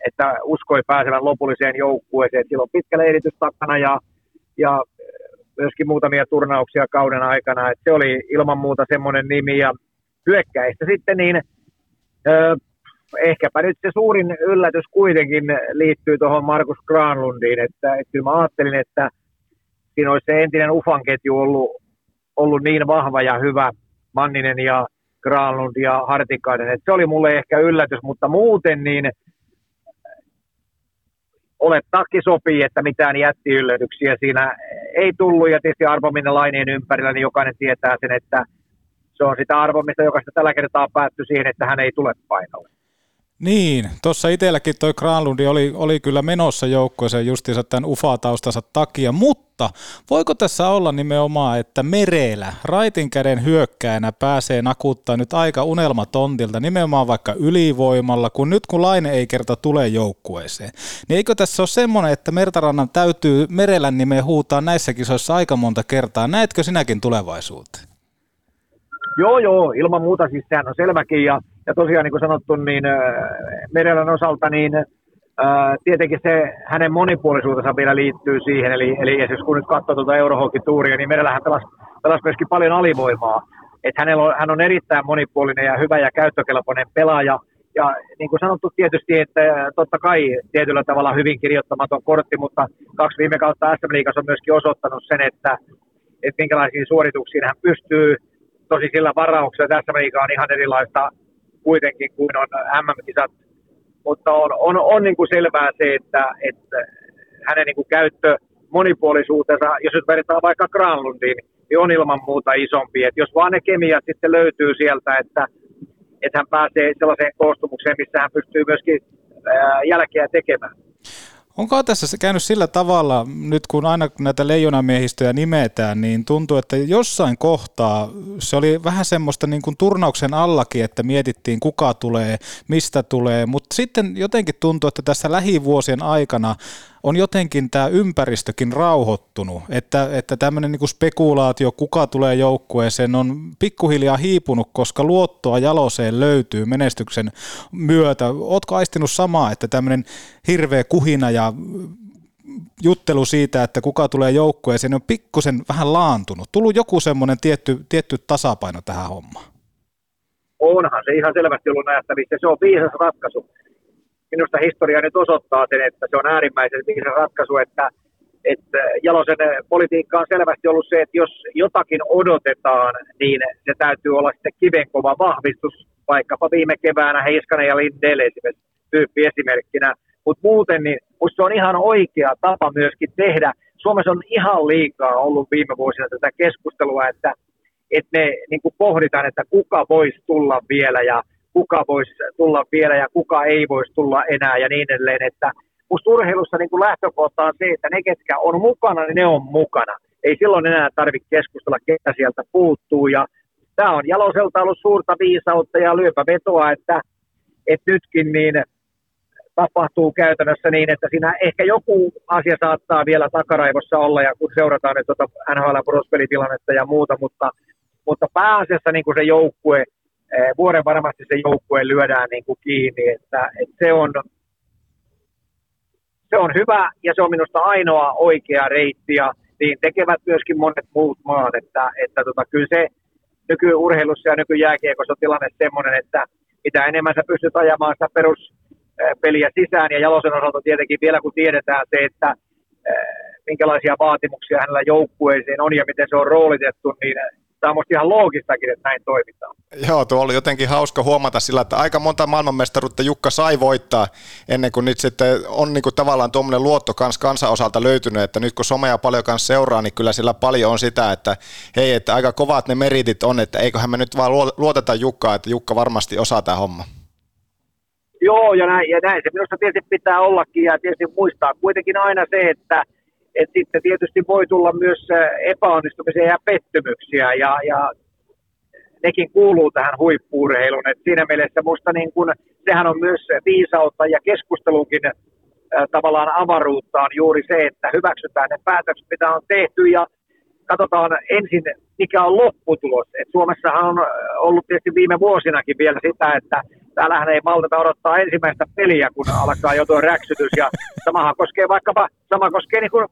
että uskoi pääsevän lopulliseen joukkueeseen. Sillä on pitkä leiritys takana ja, ja myöskin muutamia turnauksia kauden aikana. Et se oli ilman muuta semmoinen nimi ja hyökkäistä sitten niin ehkäpä nyt se suurin yllätys kuitenkin liittyy tuohon Markus Granlundiin, että, että kyllä mä ajattelin, että siinä olisi se entinen Ufan ketju ollut, ollut niin vahva ja hyvä, Manninen ja Granlund ja Hartikainen, että se oli mulle ehkä yllätys, mutta muuten niin olettaakin sopii, että mitään jättiyllätyksiä siinä ei tullut, ja tietysti arvominen lainien ympärillä, niin jokainen tietää sen, että se on sitä arvomista, joka sitä tällä kertaa päättyi siihen, että hän ei tule paikalle. Niin, tuossa itselläkin toi Granlundi oli, oli kyllä menossa joukkoeseen justiinsa tämän UFA-taustansa takia, mutta voiko tässä olla nimenomaan, että Merelä raitin käden hyökkäänä pääsee nakuttaa nyt aika unelmatontilta nimenomaan vaikka ylivoimalla, kun nyt kun Laine ei kerta tule joukkueeseen, niin eikö tässä ole semmoinen, että Mertarannan täytyy Merelän nimeä huutaa näissä kisoissa aika monta kertaa, näetkö sinäkin tulevaisuuteen? Joo, joo, ilman muuta siis sehän on selväkin ja, ja tosiaan niin kuin sanottu, niin äh, Merelän osalta niin äh, tietenkin se hänen monipuolisuutensa vielä liittyy siihen, eli, eli esimerkiksi kun nyt katsoo tuota Eurohockey-tuuria, niin Merellähän pelasi, pelasi myöskin paljon alivoimaa, että hänellä on, hän on erittäin monipuolinen ja hyvä ja käyttökelpoinen pelaaja, ja niin kuin sanottu tietysti, että totta kai tietyllä tavalla hyvin kirjoittamaton kortti, mutta kaksi viime kautta SM Liigassa on myöskin osoittanut sen, että, että minkälaisiin suorituksiin hän pystyy. Tosi sillä varauksella, että SM Liiga on ihan erilaista kuitenkin kuin on MM-kisat, mutta on, on, on niin kuin selvää se, että, että hänen niin kuin käyttö monipuolisuutensa, jos nyt verrataan vaikka Granlundiin, niin on ilman muuta isompi. Et jos vaan ne kemiat sitten löytyy sieltä, että, että hän pääsee sellaiseen koostumukseen, missä hän pystyy myöskin jälkeä tekemään. Onko tässä käynyt sillä tavalla, nyt kun aina näitä leijonamiehistöjä nimetään, niin tuntuu, että jossain kohtaa se oli vähän semmoista niin kuin turnauksen allakin, että mietittiin kuka tulee, mistä tulee, mutta sitten jotenkin tuntuu, että tässä lähivuosien aikana on jotenkin tämä ympäristökin rauhoittunut, että, että tämmöinen niin spekulaatio, kuka tulee joukkueeseen, on pikkuhiljaa hiipunut, koska luottoa jaloseen löytyy menestyksen myötä. Ootko aistinut samaa, että tämmöinen hirveä kuhina ja juttelu siitä, että kuka tulee joukkueeseen, on pikkusen vähän laantunut. Tullut joku semmoinen tietty, tietty tasapaino tähän hommaan? Onhan se ihan selvästi ollut nähtävissä. Se on viisas ratkaisu minusta historia nyt osoittaa sen, että se on äärimmäisen viisas ratkaisu, että, että Jalosen politiikka on selvästi ollut se, että jos jotakin odotetaan, niin se täytyy olla sitten kivenkova vahvistus, vaikkapa viime keväänä Heiskanen ja Lindell esimerkiksi tyyppi esimerkkinä. Mutta muuten niin se on ihan oikea tapa myöskin tehdä. Suomessa on ihan liikaa ollut viime vuosina tätä keskustelua, että, että me niin pohditaan, että kuka voisi tulla vielä ja kuka voisi tulla vielä ja kuka ei voisi tulla enää ja niin edelleen. Että musta urheilussa niin lähtökohta on se, että ne, ketkä on mukana, niin ne on mukana. Ei silloin enää tarvitse keskustella, ketä sieltä puuttuu. Ja tämä on Jaloselta ollut suurta viisautta ja lyöpä vetoa, että, että nytkin niin tapahtuu käytännössä niin, että siinä ehkä joku asia saattaa vielä takaraivossa olla, ja kun seurataan nyt tuota NHL-prospelitilannetta ja muuta, mutta, mutta pääasiassa niin kuin se joukkue vuoden varmasti se joukkue lyödään niin kuin kiinni, että, että se, on, se on hyvä ja se on minusta ainoa oikea reitti ja niin tekevät myöskin monet muut maat, että, että tota, kyllä se nykyurheilussa ja nykyjääkiekossa on tilanne sellainen, että mitä enemmän sä pystyt ajamaan sitä peruspeliä sisään ja Jalosen osalta tietenkin vielä kun tiedetään se, että eh, minkälaisia vaatimuksia hänellä joukkueeseen on ja miten se on roolitettu, niin tämä on ihan loogistakin, että näin toimitaan. Joo, tuo oli jotenkin hauska huomata sillä, että aika monta maailmanmestaruutta Jukka sai voittaa ennen kuin nyt sitten on niin kuin tavallaan tuommoinen luotto kans kansan osalta löytynyt, että nyt kun somea paljon kanssa seuraa, niin kyllä sillä paljon on sitä, että hei, että aika kovat ne meritit on, että eiköhän me nyt vaan luoteta Jukkaa, että Jukka varmasti osaa tämä homma. Joo, ja näin, ja näin se minusta tietysti pitää ollakin, ja tietysti muistaa kuitenkin aina se, että et sitten tietysti voi tulla myös epäonnistumisia ja pettymyksiä ja, ja nekin kuuluu tähän huippuurheiluun. Et siinä mielessä minusta niin kun, sehän on myös viisautta ja keskustelunkin äh, tavallaan avaruutta on juuri se, että hyväksytään ne päätökset, mitä on tehty ja katsotaan ensin, mikä on lopputulos. Et Suomessahan on ollut tietysti viime vuosinakin vielä sitä, että täällähän ei malteta odottaa ensimmäistä peliä, kun alkaa jo tuo räksytys. Ja samahan koskee vaikkapa, sama koskee niin kuin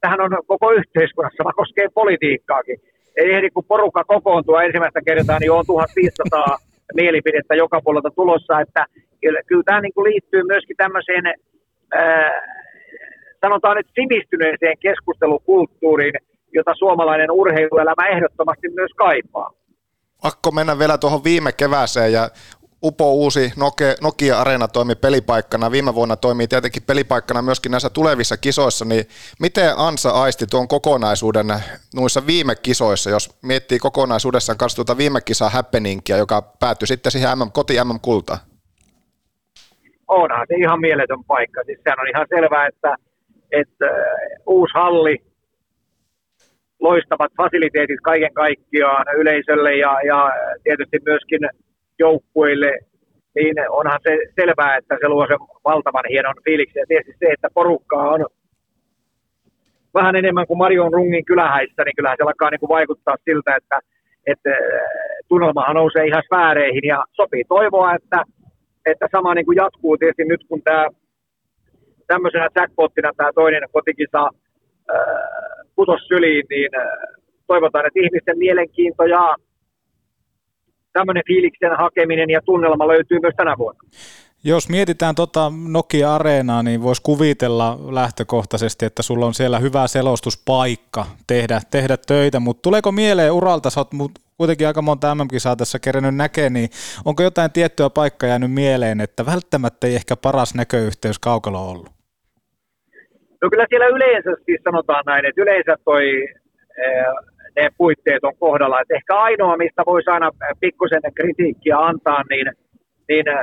tähän on koko yhteiskunnassa, vaan koskee politiikkaakin. Ei ehdi, kun porukka kokoontua ensimmäistä kertaa, niin on 1500 mielipidettä joka puolelta tulossa, että kyllä, kyllä tämä niin kuin liittyy myöskin tämmöiseen, ää, sanotaan nyt sivistyneeseen keskustelukulttuuriin, jota suomalainen urheiluelämä ehdottomasti myös kaipaa. Pakko mennä vielä tuohon viime kevääseen ja Upo uusi Nokia Arena toimi pelipaikkana, viime vuonna toimii tietenkin pelipaikkana myöskin näissä tulevissa kisoissa, niin miten Ansa aisti tuon kokonaisuuden noissa viime kisoissa, jos miettii kokonaisuudessaan kanssa tuota viime kisaa happeningia, joka päättyi sitten siihen MM, koti MM-kultaan? Onhan se ihan mieletön paikka. Siis sehän on ihan selvää, että, että äh, uusi halli, loistavat fasiliteetit kaiken kaikkiaan yleisölle ja, ja tietysti myöskin joukkueille, niin onhan se selvää, että se luo sen valtavan hienon fiiliksen. Ja tietysti se, että porukkaa on vähän enemmän kuin Marion Rungin kylähäissä, niin kyllähän se alkaa niin kuin vaikuttaa siltä, että, että tunnelmahan nousee ihan sfääreihin ja sopii toivoa, että, että sama niin kuin jatkuu tietysti nyt, kun tämä tämmöisenä jackpottina tämä toinen kotikisa äh, putos syliin, niin äh, toivotaan, että ihmisten mielenkiinto ja tämmöinen fiiliksen hakeminen ja tunnelma löytyy myös tänä vuonna. Jos mietitään tota Nokia-areenaa, niin voisi kuvitella lähtökohtaisesti, että sulla on siellä hyvä selostuspaikka tehdä, tehdä töitä, mutta tuleeko mieleen uralta, sä oot kuitenkin aika monta MM-kisaa tässä kerännyt näkee, niin onko jotain tiettyä paikkaa jäänyt mieleen, että välttämättä ei ehkä paras näköyhteys kaukalo ollut? No kyllä siellä yleensä siis sanotaan näin, että yleensä toi, eh, ne puitteet on kohdalla. Että ehkä ainoa, mistä voisi aina pikkusen kritiikkiä antaa, niin, niin eh,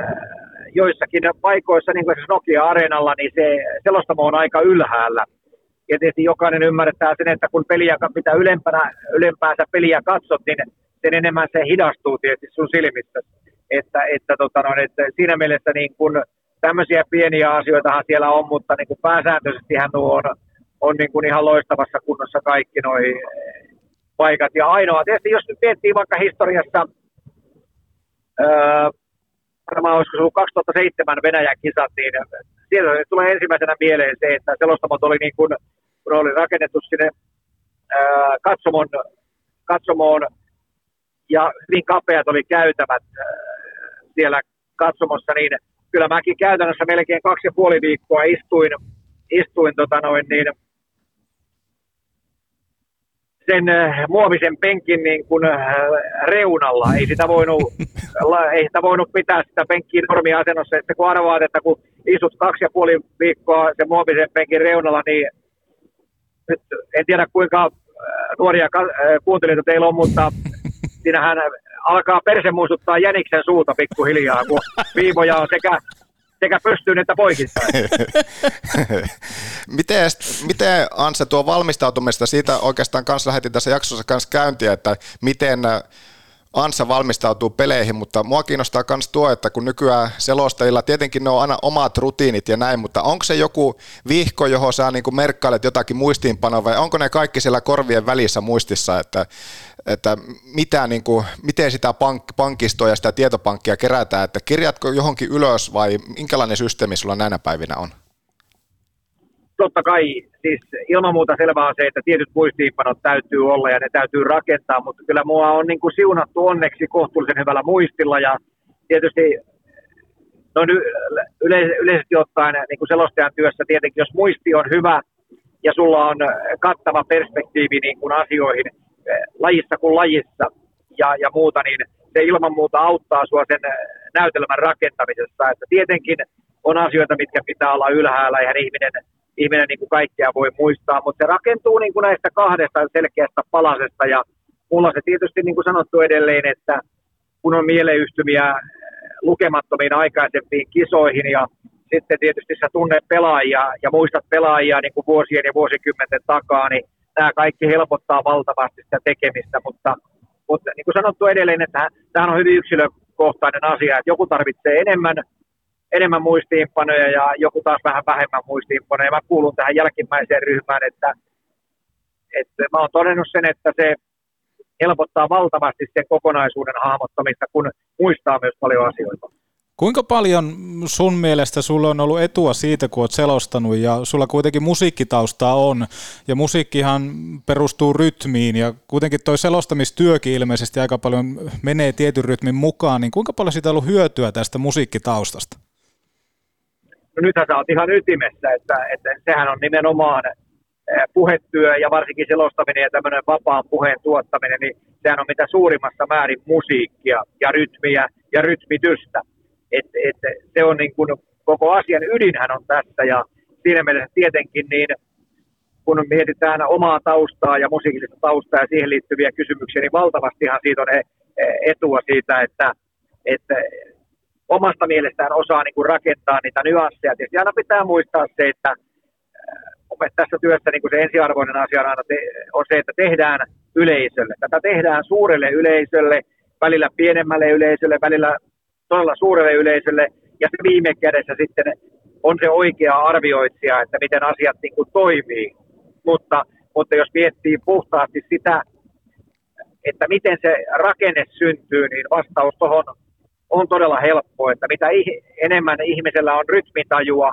joissakin paikoissa, niin kuin Nokia-areenalla, niin se selostamo on aika ylhäällä. Ja tietysti jokainen ymmärtää sen, että kun peliä, mitä ylempänä, ylempäänsä peliä katsot, niin sen enemmän se hidastuu tietysti sun silmissä. Että, että, tota noin, että siinä mielessä niin kun, tämmöisiä pieniä asioita siellä on, mutta niin pääsääntöisesti hän on, on niin kuin ihan loistavassa kunnossa kaikki nuo paikat. Ja ainoa, tietysti jos nyt miettii vaikka historiassa, öö, varmaan olisiko se ollut 2007 Venäjän kisat, niin siellä tulee ensimmäisenä mieleen se, että selostamot oli niin kuin, kun oli rakennettu sinne ää, katsomon, katsomoon ja hyvin kapeat oli käytävät ää, siellä katsomossa, niin kyllä mäkin käytännössä melkein kaksi ja puoli viikkoa istuin, istuin tota noin, niin, sen äh, muovisen penkin niin kuin, äh, reunalla. Ei sitä, voinut, ei sitä voinut pitää sitä penkkiä normiasennossa. Että kun arvaat, että kun istut kaksi ja puoli viikkoa sen muovisen penkin reunalla, niin nyt en tiedä kuinka äh, nuoria kuuntelijoita teillä on, mutta siinähän alkaa perse muistuttaa jäniksen suuta pikkuhiljaa, kun viivoja on sekä sekä pystyyn että poikittain. miten, miten Anse tuo valmistautumista, siitä oikeastaan kanssa lähetin tässä jaksossa kanssa käyntiä, että miten Ansa valmistautuu peleihin, mutta mua kiinnostaa myös tuo, että kun nykyään selostajilla, tietenkin ne on aina omat rutiinit ja näin, mutta onko se joku vihko, johon sä niin merkkailet jotakin muistiinpanoa vai onko ne kaikki siellä korvien välissä muistissa, että, että mitä, niin kuin, miten sitä pank- pankkistoa ja sitä tietopankkia kerätään, että kirjatko johonkin ylös vai minkälainen systeemi sulla näinä päivinä on? Totta kai siis ilman muuta selvää on se, että tietyt muistiinpanot täytyy olla ja ne täytyy rakentaa, mutta kyllä mua on niin kuin siunattu onneksi kohtuullisen hyvällä muistilla ja tietysti no yle- yleisesti ottaen niin kuin selostajan työssä tietenkin, jos muisti on hyvä ja sulla on kattava perspektiivi niin kuin asioihin eh, lajissa kuin lajissa ja, ja muuta, niin se ilman muuta auttaa sua sen näytelmän rakentamisessa. Että tietenkin on asioita, mitkä pitää olla ylhäällä ja ihminen ihminen niin kuin kaikkea voi muistaa, mutta se rakentuu niin kuin näistä kahdesta selkeästä palasesta ja mulla se tietysti niin kuin sanottu edelleen, että kun on mieleyhtymiä lukemattomiin aikaisempiin kisoihin ja sitten tietysti sä tunnet pelaajia ja muistat pelaajia niin kuin vuosien ja vuosikymmenten takaa, niin tämä kaikki helpottaa valtavasti sitä tekemistä, mutta, mutta niin kuin sanottu edelleen, että tämä on hyvin yksilökohtainen asia, että joku tarvitsee enemmän enemmän muistiinpanoja ja joku taas vähän vähemmän muistiinpanoja. Mä kuulun tähän jälkimmäiseen ryhmään, että, että mä oon todennut sen, että se helpottaa valtavasti sen kokonaisuuden hahmottamista, kun muistaa myös paljon asioita. Kuinka paljon sun mielestä sulla on ollut etua siitä, kun olet selostanut ja sulla kuitenkin musiikkitaustaa on ja musiikkihan perustuu rytmiin ja kuitenkin toi selostamistyökin ilmeisesti aika paljon menee tietyn rytmin mukaan, niin kuinka paljon siitä on ollut hyötyä tästä musiikkitaustasta? No nythän sä oot ihan ytimessä, että, että sehän on nimenomaan puhetyö ja varsinkin selostaminen ja tämmöinen vapaan puheen tuottaminen, niin sehän on mitä suurimmassa määrin musiikkia ja rytmiä ja rytmitystä. Et, et se on niin kuin, koko asian ydinhän on tässä ja siinä mielessä tietenkin niin kun mietitään omaa taustaa ja musiikillista taustaa ja siihen liittyviä kysymyksiä, niin valtavastihan siitä on etua siitä, että, että omasta mielestään osaa niin kuin rakentaa niitä nyansseja. Tietysti aina pitää muistaa se, että äh, tässä työssä niin kuin se ensiarvoinen asia on, aina te, on se, että tehdään yleisölle. Tätä tehdään suurelle yleisölle, välillä pienemmälle yleisölle, välillä todella suurelle yleisölle, ja se viime kädessä sitten on se oikea arvioitsija, että miten asiat niin kuin toimii. Mutta, mutta jos miettii puhtaasti sitä, että miten se rakenne syntyy, niin vastaus tuohon on todella helppo, että mitä enemmän ihmisellä on rytmitajua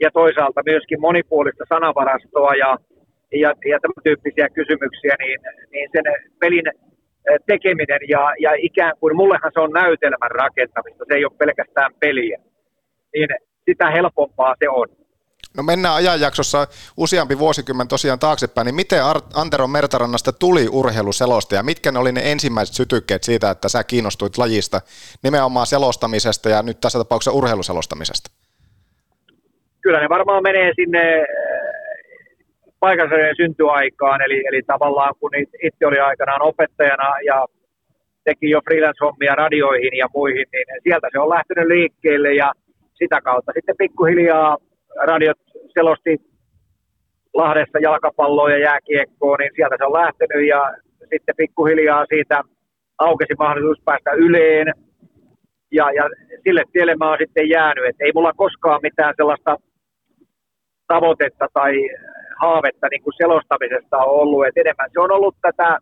ja toisaalta myöskin monipuolista sanavarastoa ja, ja, ja tämän tyyppisiä kysymyksiä, niin, niin sen pelin tekeminen ja, ja ikään kuin, mullehan se on näytelmän rakentamista, se ei ole pelkästään peliä, niin sitä helpompaa se on. No mennään ajanjaksossa useampi vuosikymmen tosiaan taaksepäin, niin miten Antero Mertarannasta tuli urheiluselosta ja mitkä ne oli ne ensimmäiset sytykkeet siitä, että sä kiinnostuit lajista nimenomaan selostamisesta ja nyt tässä tapauksessa urheiluselostamisesta? Kyllä ne varmaan menee sinne paikalliseen syntyaikaan, eli, eli tavallaan kun itse oli aikanaan opettajana ja teki jo freelance-hommia radioihin ja muihin, niin sieltä se on lähtenyt liikkeelle ja sitä kautta sitten pikkuhiljaa radiot selosti Lahdessa jalkapalloa ja jääkiekkoa, niin sieltä se on lähtenyt ja sitten pikkuhiljaa siitä aukesi mahdollisuus päästä yleen. Ja, ja sille tielle mä oon sitten jäänyt, että ei mulla koskaan mitään sellaista tavoitetta tai haavetta niin kuin selostamisesta on ollut, että enemmän se on ollut tätä,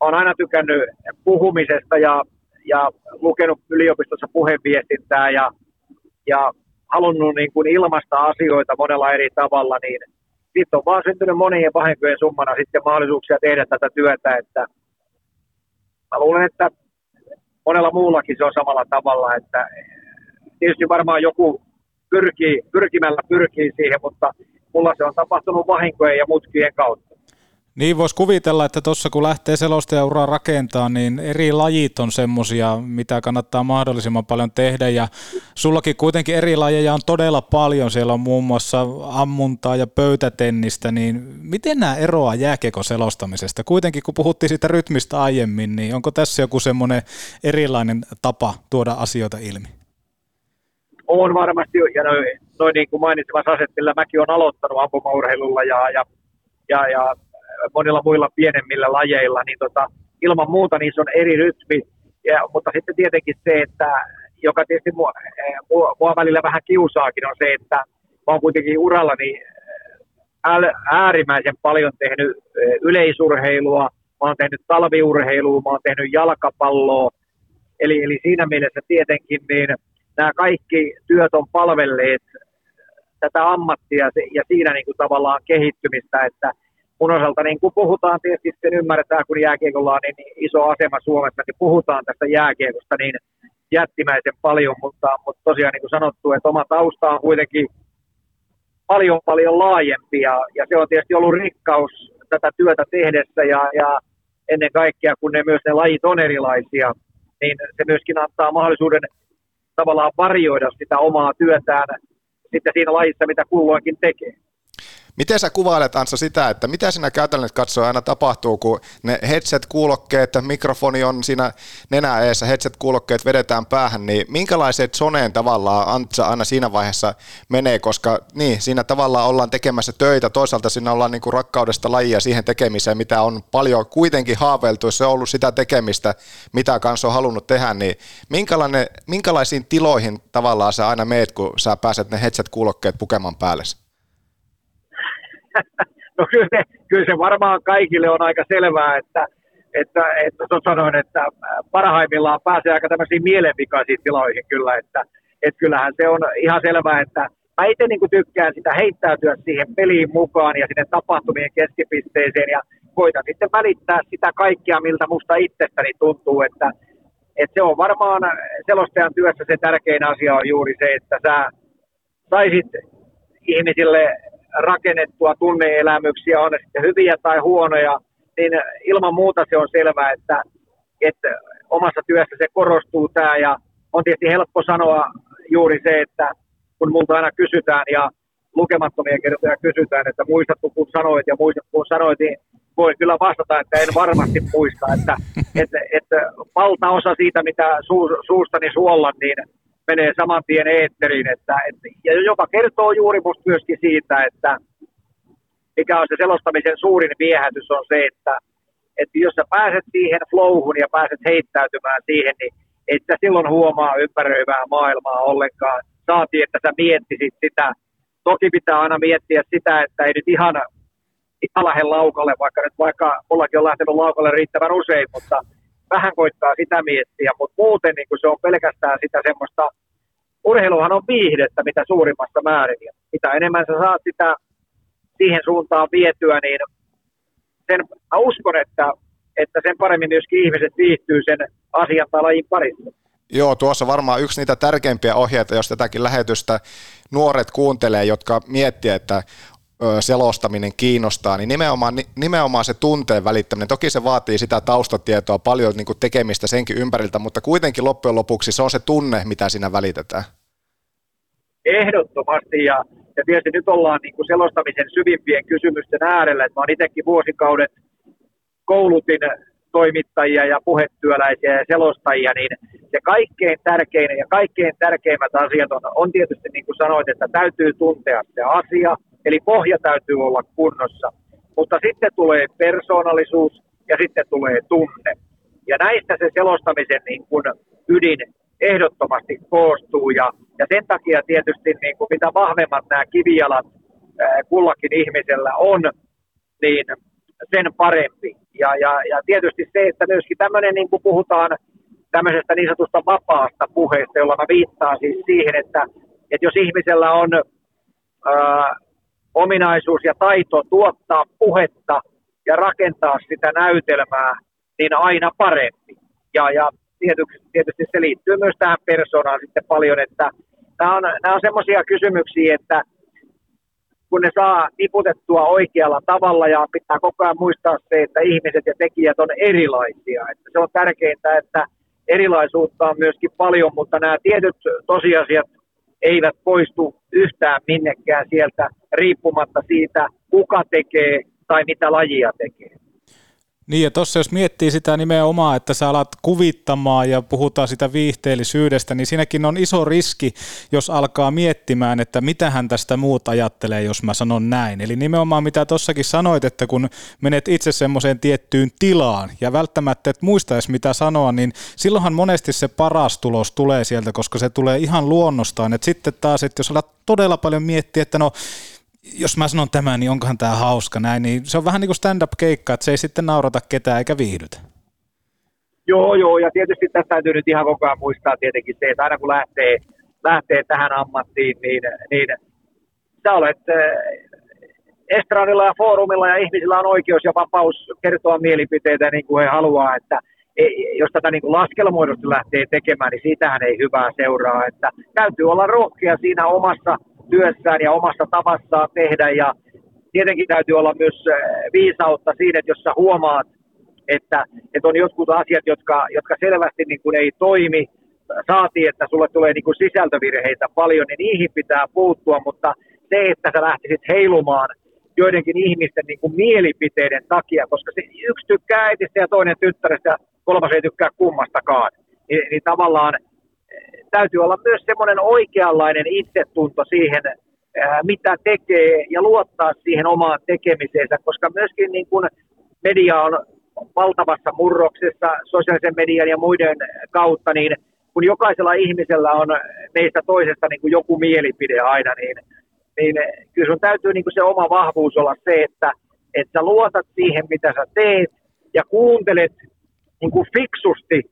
olen aina tykännyt puhumisesta ja, ja lukenut yliopistossa puheviestintää ja, ja halunnut niin kuin ilmaista asioita monella eri tavalla, niin sitten on vaan syntynyt monien vahinkojen summana sitten mahdollisuuksia tehdä tätä työtä, että mä luulen, että monella muullakin se on samalla tavalla, että tietysti varmaan joku pyrkii, pyrkimällä pyrkii siihen, mutta mulla se on tapahtunut vahinkojen ja mutkien kautta. Niin voisi kuvitella, että tuossa kun lähtee selostajauraa rakentaa, niin eri lajit on semmoisia, mitä kannattaa mahdollisimman paljon tehdä. Ja sullakin kuitenkin eri lajeja on todella paljon. Siellä on muun muassa ammuntaa ja pöytätennistä. Niin miten nämä eroaa jääkiekon selostamisesta? Kuitenkin kun puhuttiin siitä rytmistä aiemmin, niin onko tässä joku semmoinen erilainen tapa tuoda asioita ilmi? On varmasti, ja noin, noin niin kuin mainitsemassa asettililla mäkin olen aloittanut ampumaurheilulla ja, ja, ja, ja monilla muilla pienemmillä lajeilla, niin tota, ilman muuta niissä on eri rytmi, ja, mutta sitten tietenkin se, että joka tietysti mua, eh, mua, mua välillä vähän kiusaakin on se, että mä oon kuitenkin urallani eh, äärimmäisen paljon tehnyt eh, yleisurheilua, mä oon tehnyt talviurheilua, mä oon tehnyt jalkapalloa, eli, eli siinä mielessä tietenkin niin nämä kaikki työt on palvelleet tätä ammattia ja siinä niin kuin tavallaan kehittymistä, että mun osalta, niin kun puhutaan tietysti, sen ymmärretään, kun jääkiekolla on niin iso asema Suomessa, niin puhutaan tästä jääkiekosta niin jättimäisen paljon, mutta, mutta tosiaan niin kuin sanottu, että oma tausta on kuitenkin paljon paljon laajempi ja, ja se on tietysti ollut rikkaus tätä työtä tehdessä ja, ja ennen kaikkea, kun ne myös ne lajit on erilaisia, niin se myöskin antaa mahdollisuuden tavallaan varjoida sitä omaa työtään sitten siinä lajissa, mitä kulloinkin tekee. Miten sä kuvailet Ansa sitä, että mitä siinä käytännössä katsoen aina tapahtuu, kun ne headset-kuulokkeet, mikrofoni on siinä nenä eessä, headset-kuulokkeet vedetään päähän, niin minkälaiset soneen tavallaan Antsa aina siinä vaiheessa menee, koska niin, siinä tavallaan ollaan tekemässä töitä, toisaalta siinä ollaan niin kuin rakkaudesta lajia siihen tekemiseen, mitä on paljon kuitenkin haaveiltu, se on ollut sitä tekemistä, mitä kanssa on halunnut tehdä, niin minkälaisiin tiloihin tavallaan sä aina meet, kun sä pääset ne headset-kuulokkeet pukemaan päälle? no kyllä se, kyllä se varmaan kaikille on aika selvää, että, että, että sanoin, että parhaimmillaan pääsee aika tämmöisiin mielenvikaisiin tiloihin kyllä, että, että kyllähän se on ihan selvää, että mä itse niin tykkään sitä heittäytyä siihen peliin mukaan ja sinne tapahtumien keskipisteeseen ja koitan sitten välittää sitä kaikkea, miltä musta itsestäni tuntuu, että, että se on varmaan selostajan työssä se tärkein asia on juuri se, että sä saisit ihmisille rakennettua tunneelämyksiä, on ne sitten hyviä tai huonoja, niin ilman muuta se on selvää, että, että omassa työssä se korostuu tämä ja on tietysti helppo sanoa juuri se, että kun multa aina kysytään ja lukemattomia kertoja kysytään, että muistatko kun sanoit ja muistatko kun sanoit, niin voin kyllä vastata, että en varmasti muista, että, että, että valtaosa siitä, mitä suu, suustani suollan, niin menee saman tien eetteriin, että, että, ja joka kertoo juuri musta myöskin siitä, että mikä on se selostamisen suurin viehätys on se, että, että jos sä pääset siihen flowhun ja pääset heittäytymään siihen, niin et sä silloin huomaa ympäröivää maailmaa ollenkaan. Saati, että sä miettisit sitä. Toki pitää aina miettiä sitä, että ei nyt ihan, ihan lähde laukalle, vaikka nyt vaikka mullakin on lähtenyt laukalle riittävän usein, mutta vähän koittaa sitä miettiä, mutta muuten niin se on pelkästään sitä semmoista, urheiluhan on viihdettä mitä suurimmassa määrin, ja mitä enemmän sä saat sitä siihen suuntaan vietyä, niin sen mä uskon, että että sen paremmin myöskin ihmiset viihtyy sen asian tai lajin parissa. Joo, tuossa varmaan yksi niitä tärkeimpiä ohjeita, jos tätäkin lähetystä nuoret kuuntelee, jotka miettii, että selostaminen kiinnostaa, niin nimenomaan, nimenomaan se tunteen välittäminen, toki se vaatii sitä taustatietoa, paljon niin kuin tekemistä senkin ympäriltä, mutta kuitenkin loppujen lopuksi se on se tunne, mitä siinä välitetään. Ehdottomasti, ja, ja tietysti nyt ollaan niin kuin selostamisen syvimpien kysymysten äärellä, että mä olen itsekin vuosikaudet koulutin toimittajia ja puhetyöläisiä ja selostajia, niin se kaikkein tärkein ja kaikkein tärkeimmät asiat on, on tietysti niin kuin sanoit, että täytyy tuntea se asia, eli pohja täytyy olla kunnossa. Mutta sitten tulee persoonallisuus ja sitten tulee tunne. Ja näistä se selostamisen niin kuin ydin ehdottomasti koostuu ja, ja sen takia tietysti niin kuin mitä vahvemmat nämä kivijalat kullakin ihmisellä on, niin sen parempi. Ja, ja, ja tietysti se, että myöskin tämmöinen, niin kuin puhutaan tämmöisestä niin sanotusta vapaasta puheesta, jolla mä viittaan siis siihen, että, että jos ihmisellä on ää, ominaisuus ja taito tuottaa puhetta ja rakentaa sitä näytelmää, niin aina parempi. Ja, ja tietysti, tietysti se liittyy myös tähän persoonaan sitten paljon, että nämä on, nämä on semmoisia kysymyksiä, että kun ne saa tiputettua oikealla tavalla ja pitää koko ajan muistaa se, että ihmiset ja tekijät on erilaisia. Että se on tärkeintä, että erilaisuutta on myöskin paljon, mutta nämä tietyt tosiasiat eivät poistu yhtään minnekään sieltä riippumatta siitä, kuka tekee tai mitä lajia tekee. Niin ja tuossa jos miettii sitä nimenomaan, että sä alat kuvittamaan ja puhutaan sitä viihteellisyydestä, niin siinäkin on iso riski, jos alkaa miettimään, että mitä hän tästä muut ajattelee, jos mä sanon näin. Eli nimenomaan mitä tuossakin sanoit, että kun menet itse semmoiseen tiettyyn tilaan ja välttämättä et muistaisi mitä sanoa, niin silloinhan monesti se paras tulos tulee sieltä, koska se tulee ihan luonnostaan. Et sitten taas, että jos alat todella paljon miettiä, että no jos mä sanon tämän, niin onkohan tämä hauska näin, niin se on vähän niin kuin stand-up-keikka, että se ei sitten naurata ketään eikä viihdytä. Joo, joo, ja tietysti tässä täytyy nyt ihan koko ajan muistaa tietenkin se, että aina kun lähtee, lähtee tähän ammattiin, niin, niin sä olet eh, estradilla ja foorumilla ja ihmisillä on oikeus ja vapaus kertoa mielipiteitä niin kuin he haluaa, että jos tätä niin kuin laskelmoidusti lähtee tekemään, niin siitähän ei hyvää seuraa, että täytyy olla rohkea siinä omassa työssään ja omassa tavassaan tehdä. Ja tietenkin täytyy olla myös äh, viisautta siinä, että jos sä huomaat, että, että on jotkut asiat, jotka, jotka selvästi niin kuin ei toimi, saatiin, että sulle tulee niin kuin sisältövirheitä paljon, niin niihin pitää puuttua, mutta se, että sä lähtisit heilumaan joidenkin ihmisten niin kuin mielipiteiden takia, koska se yksi tykkää äitistä ja toinen tyttärestä ja kolmas ei tykkää kummastakaan, niin, niin tavallaan täytyy olla myös semmoinen oikeanlainen itsetunto siihen, mitä tekee ja luottaa siihen omaan tekemiseensä, koska myöskin niin kuin media on valtavassa murroksessa sosiaalisen median ja muiden kautta, niin kun jokaisella ihmisellä on meistä toisesta niin kuin joku mielipide aina, niin, niin kyllä sun täytyy niin kuin se oma vahvuus olla se, että, että sä luotat siihen, mitä sä teet ja kuuntelet niin kuin fiksusti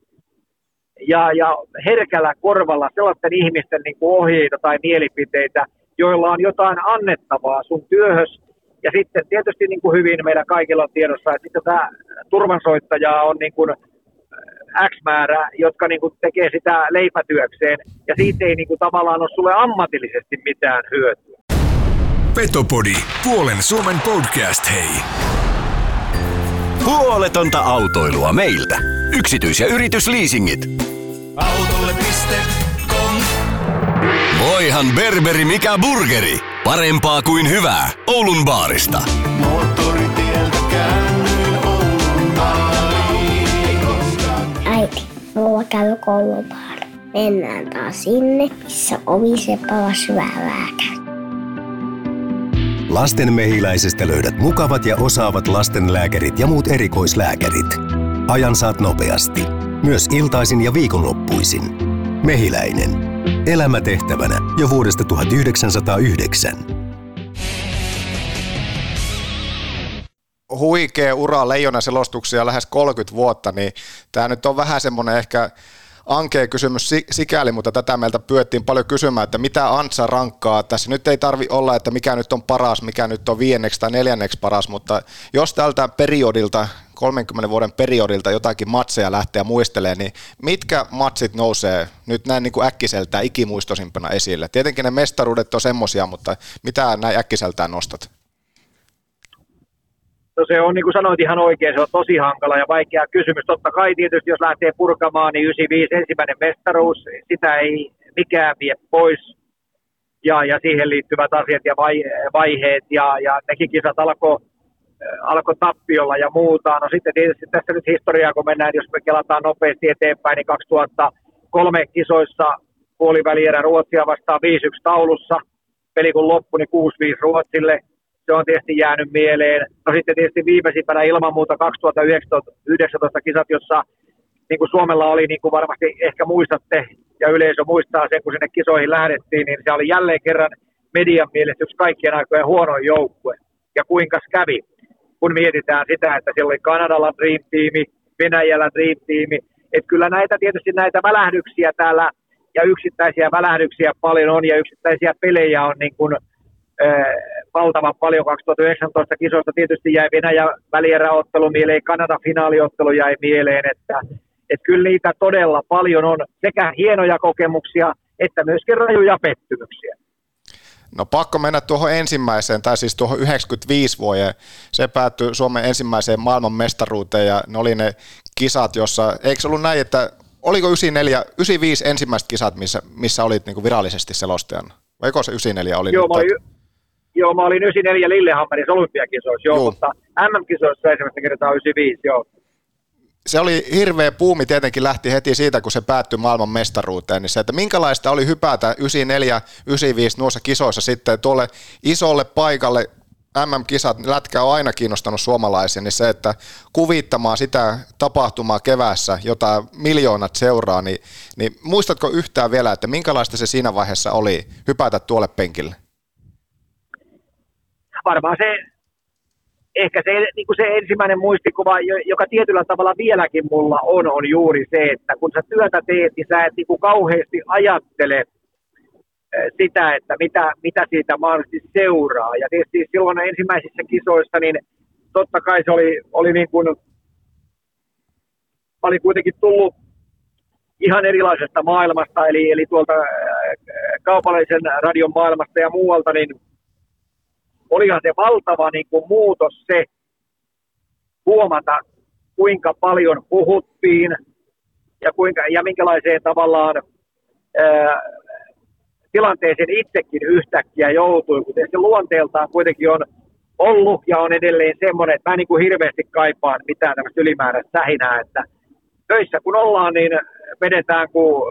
ja, ja herkällä korvalla sellaisten ihmisten niin kuin ohjeita tai mielipiteitä, joilla on jotain annettavaa sun työhös. Ja sitten tietysti niin kuin hyvin meillä kaikilla on tiedossa, että sitten tämä turvansoittaja on niin kuin äh, X määrä, jotka niin kuin tekee sitä leipätyökseen, ja siitä ei niin kuin tavallaan ole sulle ammatillisesti mitään hyötyä. Petopodi, puolen Suomen podcast, hei. Huoletonta autoilua meiltä. Yksityis- ja yritysliisingit. Autolle.com Voihan berberi mikä burgeri. Parempaa kuin hyvää. Oulun baarista. Moottoritieltä käännyin Oulun Äiti, mulla käy koulupaara. Mennään taas sinne, missä ovi seppala syvää Lasten mehiläisestä löydät mukavat ja osaavat lastenlääkärit ja muut erikoislääkärit. Ajan saat nopeasti. Myös iltaisin ja viikonloppuisin. Mehiläinen. Elämä tehtävänä jo vuodesta 1909. Huikea ura leijona selostuksia lähes 30 vuotta, niin tämä nyt on vähän semmoinen ehkä ankea kysymys sikäli, mutta tätä meiltä pyöttiin paljon kysymään, että mitä Antsa rankkaa. Tässä nyt ei tarvi olla, että mikä nyt on paras, mikä nyt on viienneksi tai neljänneksi paras, mutta jos tältä periodilta 30 vuoden periodilta jotakin matseja lähteä muistelemaan, niin mitkä matsit nousee nyt näin niin kuin äkkiseltään ikimuistosimpana esille? Tietenkin ne mestaruudet on semmosia, mutta mitä näin äkkiseltään nostat? No se on niin kuin sanoit ihan oikein, se on tosi hankala ja vaikea kysymys. Totta kai tietysti jos lähtee purkamaan, niin 95 ensimmäinen mestaruus, sitä ei mikään vie pois. Ja, ja siihen liittyvät asiat ja vai, vaiheet ja, ja nekin kisat alkoi alko tappiolla ja muuta. No sitten tietysti tässä nyt historiaa, kun mennään, jos me kelataan nopeasti eteenpäin, niin 2003 kisoissa puolivälierä Ruotsia vastaan 5-1 taulussa. Peli kun loppui, niin 6-5 Ruotsille se on tietysti jäänyt mieleen. No sitten tietysti viimeisimpänä ilman muuta 2019 kisat, jossa niin kuin Suomella oli, niin kuin varmasti ehkä muistatte, ja yleisö muistaa sen, kun sinne kisoihin lähdettiin, niin se oli jälleen kerran median mielestä yksi kaikkien aikojen huonoin joukkue. Ja kuinka kävi, kun mietitään sitä, että siellä oli Kanadalla Dream Teami, Venäjällä Dream Teami, että kyllä näitä tietysti näitä välähdyksiä täällä ja yksittäisiä välähdyksiä paljon on ja yksittäisiä pelejä on niin kuin valtavan paljon 2019 kisoista. Tietysti jäi Venäjä välieräottelu mieleen, Kanada finaaliottelu jäi mieleen, että, että kyllä niitä todella paljon on sekä hienoja kokemuksia että myöskin rajuja pettymyksiä. No pakko mennä tuohon ensimmäiseen, tai siis tuohon 95 vuoteen. Se päättyi Suomen ensimmäiseen maailman mestaruuteen ja ne oli ne kisat, jossa, eikö ollut näin, että oliko 94, 95 ensimmäiset kisat, missä, missä olit niin virallisesti selostajana? Vai se 94 oli? Joo, nyt, mä olin, Joo, mä olin 94 Lillehammerissa olympiakisoissa, joo, joo. mutta MM-kisoissa ensimmäistä kertaa 95, joo. Se oli hirveä puumi, tietenkin lähti heti siitä, kun se päättyi maailman mestaruuteen, niin se, että minkälaista oli hypätä 94, 95 nuossa kisoissa sitten tuolle isolle paikalle, MM-kisat, lätkä on aina kiinnostanut suomalaisia, niin se, että kuvittamaan sitä tapahtumaa kevässä, jota miljoonat seuraa, niin, niin muistatko yhtään vielä, että minkälaista se siinä vaiheessa oli hypätä tuolle penkille? varmaan se, ehkä se, niin kuin se ensimmäinen muistikuva, joka tietyllä tavalla vieläkin mulla on, on juuri se, että kun sä työtä teet, niin sä et niin kuin kauheasti ajattele eh, sitä, että mitä, mitä siitä mahdollisesti seuraa. Ja tietysti silloin ensimmäisissä kisoissa, niin totta kai se oli, oli niin kuin, oli kuitenkin tullut ihan erilaisesta maailmasta, eli, eli tuolta eh, kaupallisen radion maailmasta ja muualta, niin olihan se valtava niin kuin muutos se huomata, kuinka paljon puhuttiin ja, kuinka, ja minkälaiseen tavallaan ää, tilanteeseen itsekin yhtäkkiä joutui, kuten se luonteeltaan kuitenkin on ollut ja on edelleen semmoinen, että mä niin kuin hirveästi kaipaan mitään tämmöistä ylimääräistä sähinää, että töissä kun ollaan, niin vedetään kuin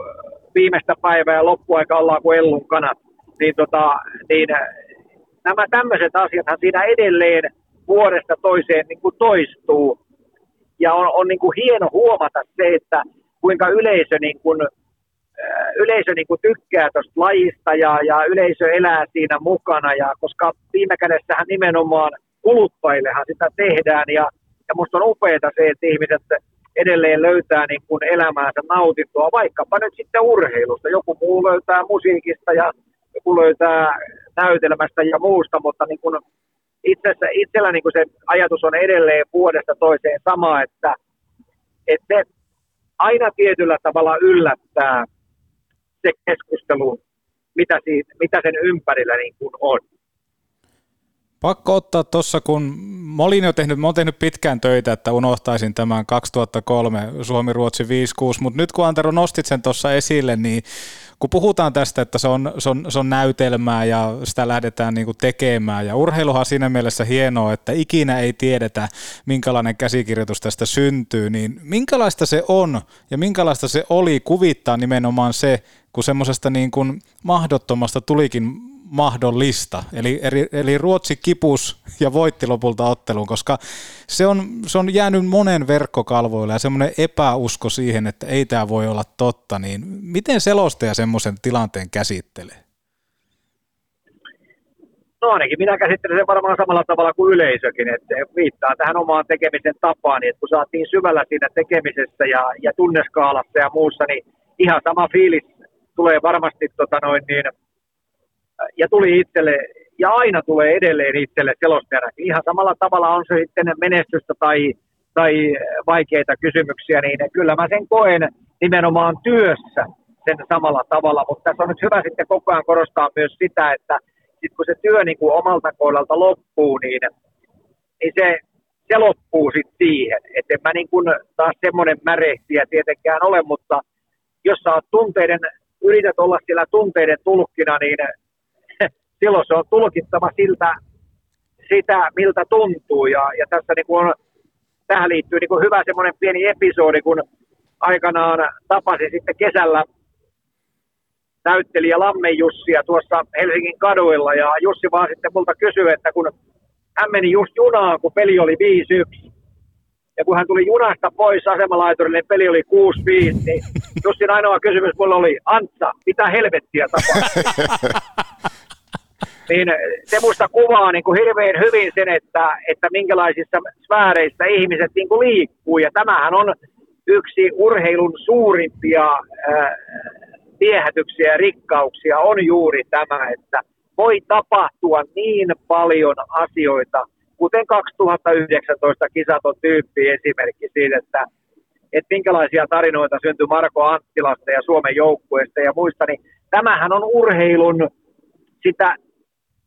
viimeistä päivää ja loppuaika ollaan kuin ellun kanat, niin, tota, niin nämä tämmöiset asiathan siinä edelleen vuodesta toiseen niin kuin toistuu. Ja on, on niin kuin hieno huomata se, että kuinka yleisö, niin kuin, yleisö niin kuin tykkää tuosta lajista ja, ja yleisö elää siinä mukana. Ja koska viime kädessähän nimenomaan kuluttajillehan sitä tehdään ja, ja musta on upeaa se, että ihmiset edelleen löytää niin kuin elämäänsä nautintoa, vaikkapa nyt sitten urheilusta. Joku muu löytää musiikista ja joku löytää näytelmästä ja muusta, mutta niin kuin itse itsellä niin kuin se ajatus on edelleen vuodesta toiseen sama, että, että se aina tietyllä tavalla yllättää se keskustelu, mitä, siitä, mitä sen ympärillä niin kuin on. Pakko ottaa tuossa, kun mä olin jo tehnyt, mä olen tehnyt pitkään töitä, että unohtaisin tämän 2003 Suomi-Ruotsi 5-6, mutta nyt kun Antero nostit sen tuossa esille, niin kun puhutaan tästä, että se on, se on, se on näytelmää ja sitä lähdetään niin tekemään, ja urheiluhan siinä mielessä hienoa, että ikinä ei tiedetä, minkälainen käsikirjoitus tästä syntyy, niin minkälaista se on ja minkälaista se oli kuvittaa nimenomaan se, kun semmoisesta niin mahdottomasta tulikin mahdollista. Eli, eli, eli Ruotsi kipus ja voitti lopulta ottelun, koska se on, se on jäänyt monen verkkokalvoille ja semmoinen epäusko siihen, että ei tämä voi olla totta, niin miten selostaja semmoisen tilanteen käsittelee? No ainakin minä käsittelen sen varmaan samalla tavalla kuin yleisökin, että viittaa tähän omaan tekemisen tapaan, niin että kun saatiin syvällä siinä tekemisessä ja, ja tunneskaalassa ja muussa, niin ihan sama fiilis tulee varmasti tota noin, niin, ja tuli itselle, ja aina tulee edelleen itselle selostajana. Ihan samalla tavalla on se sitten menestystä tai, tai vaikeita kysymyksiä, niin kyllä mä sen koen nimenomaan työssä sen samalla tavalla, mutta tässä on nyt hyvä sitten koko ajan korostaa myös sitä, että sit kun se työ niin kuin omalta kohdalta loppuu, niin, niin se, se loppuu sitten siihen. Että en mä niin kuin taas semmoinen märehtiä tietenkään ole, mutta jos sä oot tunteiden, yrität olla siellä tunteiden tulkkina, niin silloin se on tulkittava siltä, sitä, miltä tuntuu. Ja, ja tässä niin kuin on, tähän liittyy niin kuin hyvä semmoinen pieni episodi, kun aikanaan tapasin sitten kesällä näyttelijä Lamme Jussia tuossa Helsingin kaduilla ja Jussi vaan sitten multa kysyi, että kun hän meni just junaan, kun peli oli 5-1 ja kun hän tuli junasta pois asemalaiturille, niin peli oli 6-5, niin Jussin ainoa kysymys mulla oli, Antsa, mitä helvettiä tapahtuu? niin se musta kuvaa niin kuin hirveän hyvin sen, että, että minkälaisissa sfääreissä ihmiset niin kuin liikkuu. Ja tämähän on yksi urheilun suurimpia äh, viehätyksiä ja rikkauksia on juuri tämä, että voi tapahtua niin paljon asioita, kuten 2019 kisaton tyyppi esimerkki siitä, että, että minkälaisia tarinoita syntyi Marko Anttilasta ja Suomen joukkueesta ja muista, niin tämähän on urheilun sitä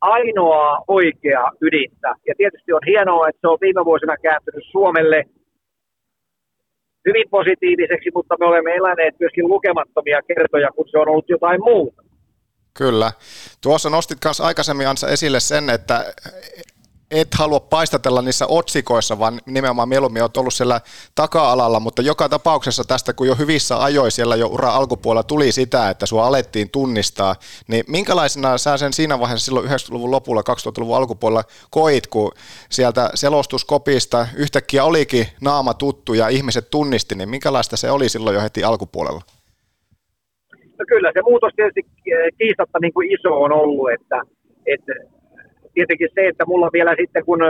ainoa oikea ydintä. Ja tietysti on hienoa, että se on viime vuosina kääntynyt Suomelle hyvin positiiviseksi, mutta me olemme eläneet myöskin lukemattomia kertoja, kun se on ollut jotain muuta. Kyllä. Tuossa nostit myös aikaisemmin Ansa esille sen, että et halua paistatella niissä otsikoissa, vaan nimenomaan mieluummin olet ollut siellä taka-alalla, mutta joka tapauksessa tästä, kun jo hyvissä ajoin siellä jo ura alkupuolella tuli sitä, että sua alettiin tunnistaa, niin minkälaisena sä sen siinä vaiheessa silloin 90-luvun lopulla, 2000-luvun alkupuolella koit, kun sieltä selostuskopista yhtäkkiä olikin naama tuttu ja ihmiset tunnisti, niin minkälaista se oli silloin jo heti alkupuolella? No kyllä se muutos tietysti kiistatta niin kuin iso on ollut, että, että tietenkin se, että mulla vielä sitten kun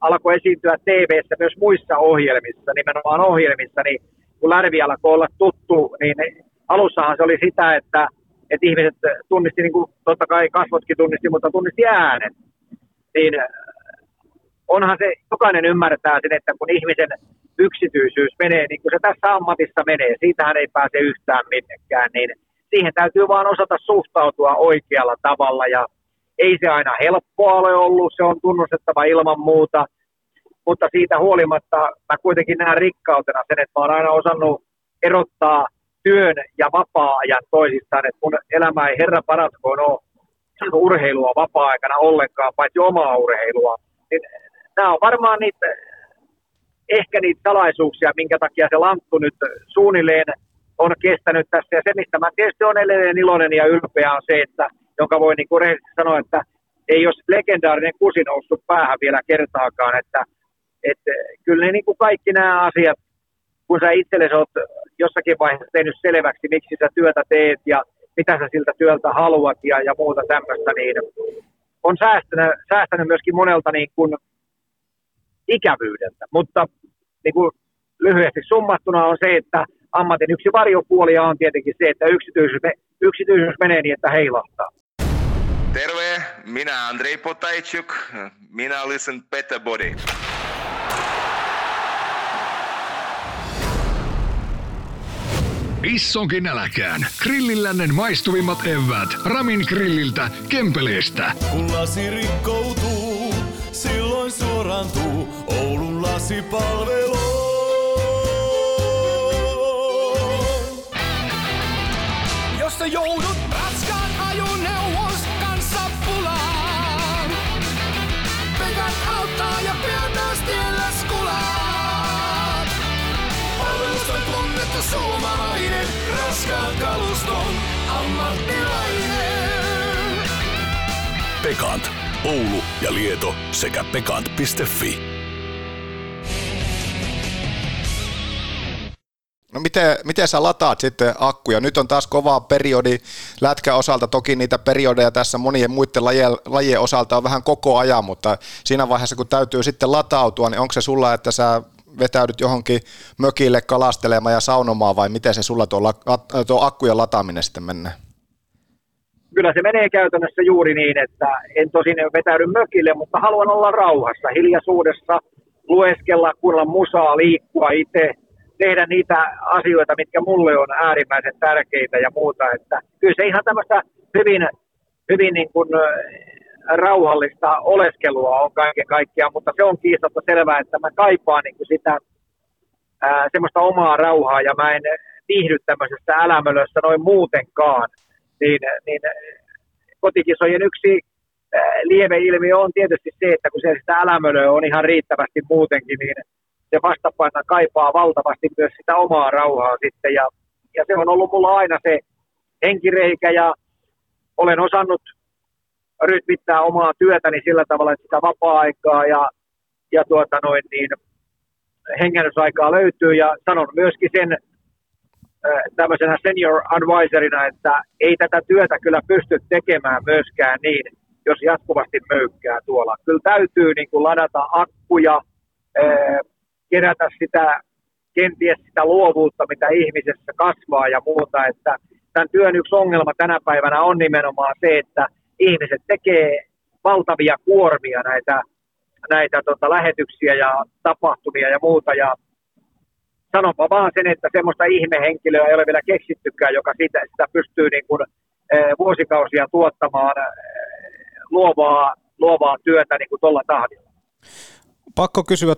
alkoi esiintyä tv myös muissa ohjelmissa, nimenomaan ohjelmissa, niin kun Lärvi alkoi olla tuttu, niin alussahan se oli sitä, että, että ihmiset tunnisti, niin kuin totta kai kasvotkin tunnisti, mutta tunnisti äänen. Niin onhan se, jokainen ymmärtää sen, että kun ihmisen yksityisyys menee, niin kuin se tässä ammatissa menee, siitähän ei pääse yhtään minnekään, niin siihen täytyy vaan osata suhtautua oikealla tavalla ja ei se aina helppoa ole ollut, se on tunnustettava ilman muuta, mutta siitä huolimatta mä kuitenkin näen rikkautena sen, että mä oon aina osannut erottaa työn ja vapaa-ajan toisistaan, että mun elämä ei herra paratkoon ole urheilua vapaa-aikana ollenkaan, paitsi omaa urheilua. Niin nämä on varmaan niitä, ehkä niitä salaisuuksia, minkä takia se lanttu nyt suunnilleen on kestänyt tässä. Ja se, mistä mä tietysti on edelleen iloinen ja ylpeä, on se, että jonka voi niin kuin sanoa, että ei olisi legendaarinen kusi noussut päähän vielä kertaakaan, että, että kyllä ne niin kuin kaikki nämä asiat, kun sä itsellesi olet jossakin vaiheessa tehnyt selväksi, miksi sä työtä teet ja mitä sä siltä työltä haluat ja, ja muuta tämmöistä, niin on säästänyt, säästänyt myöskin monelta niin kuin ikävyydeltä. Mutta niin kuin lyhyesti summattuna on se, että ammatin yksi varjopuolia on tietenkin se, että yksityisyys, yksityisyys menee niin, että heilahtaa. Terve, minä Andrei Potajczuk, minä listen Better Body. Issonkin äläkään. Grillillännen maistuvimmat evät. Ramin grilliltä, Kempeleestä. Kun lasi rikkoutuu, silloin suorantuu Oulun lasipalvelu. Jos joudut suomalainen, raskaan kaluston ammattilainen. Pekant. Oulu ja Lieto sekä pekant.fi. No miten, miten sä lataat sitten akkuja? Nyt on taas kova periodi lätkä osalta, toki niitä periodeja tässä monien muiden lajien, lajien osalta on vähän koko ajan, mutta siinä vaiheessa kun täytyy sitten latautua, niin onko se sulla, että sä vetäydyt johonkin mökille kalastelemaan ja saunomaan vai miten se sulla tuo, tuo akkujen lataaminen sitten menee? Kyllä se menee käytännössä juuri niin, että en tosin vetäydy mökille, mutta haluan olla rauhassa, hiljaisuudessa, lueskella, kuunnella musaa, liikkua itse, tehdä niitä asioita, mitkä mulle on äärimmäisen tärkeitä ja muuta. Että kyllä se ihan tämmöistä hyvin, hyvin niin kuin, rauhallista oleskelua on kaiken kaikkiaan, mutta se on kiistatta selvää, että mä kaipaan niin sitä ää, semmoista omaa rauhaa ja mä en viihdy tämmöisessä älämölössä noin muutenkaan. Niin, niin kotikisojen yksi lieveilmiö on tietysti se, että kun se sitä älämölöä on ihan riittävästi muutenkin, niin se vastapaina kaipaa valtavasti myös sitä omaa rauhaa sitten. Ja, ja se on ollut mulla aina se henkireikä ja olen osannut rytmittää omaa työtäni sillä tavalla, että sitä vapaa-aikaa ja, ja tuota noin, niin hengennysaikaa löytyy. Ja sanon myöskin sen tämmöisenä senior advisorina, että ei tätä työtä kyllä pysty tekemään myöskään niin, jos jatkuvasti möykkää tuolla. Kyllä täytyy niin kuin ladata akkuja, kerätä sitä kenties sitä luovuutta, mitä ihmisessä kasvaa ja muuta. Että tämän työn yksi ongelma tänä päivänä on nimenomaan se, että ihmiset tekee valtavia kuormia näitä, näitä tota, lähetyksiä ja tapahtumia ja muuta. Ja sanonpa vaan sen, että semmoista ihmehenkilöä ei ole vielä keksittykään, joka sitä, sitä pystyy niin kuin, e, vuosikausia tuottamaan e, luovaa, luovaa työtä niin kuin tuolla tahdilla. Pakko kysyä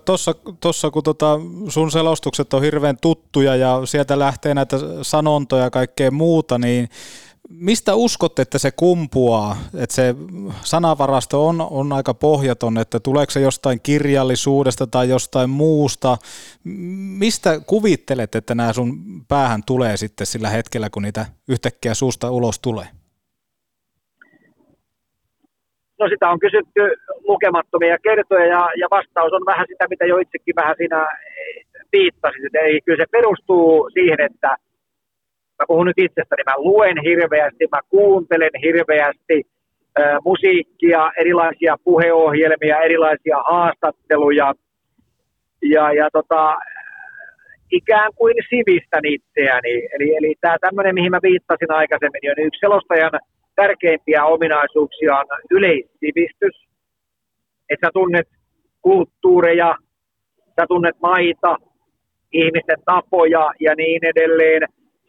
tuossa, kun tota sun selostukset on hirveän tuttuja ja sieltä lähtee näitä sanontoja ja kaikkea muuta, niin mistä uskot, että se kumpuaa, että se sanavarasto on, on aika pohjaton, että tuleeko se jostain kirjallisuudesta tai jostain muusta? Mistä kuvittelet, että nämä sun päähän tulee sitten sillä hetkellä, kun niitä yhtäkkiä suusta ulos tulee? No sitä on kysytty lukemattomia kertoja ja, ja vastaus on vähän sitä, mitä jo itsekin vähän siinä viittasit. Eli kyllä se perustuu siihen, että mä puhun nyt itsestäni, mä luen hirveästi, mä kuuntelen hirveästi äh, musiikkia, erilaisia puheohjelmia, erilaisia haastatteluja ja, ja tota, ikään kuin sivistän itseäni. Eli, eli tämä tämmöinen, mihin mä viittasin aikaisemmin, niin on yksi selostajan tärkeimpiä ominaisuuksia on yleissivistys. Että sä tunnet kulttuureja, sä tunnet maita, ihmisten tapoja ja niin edelleen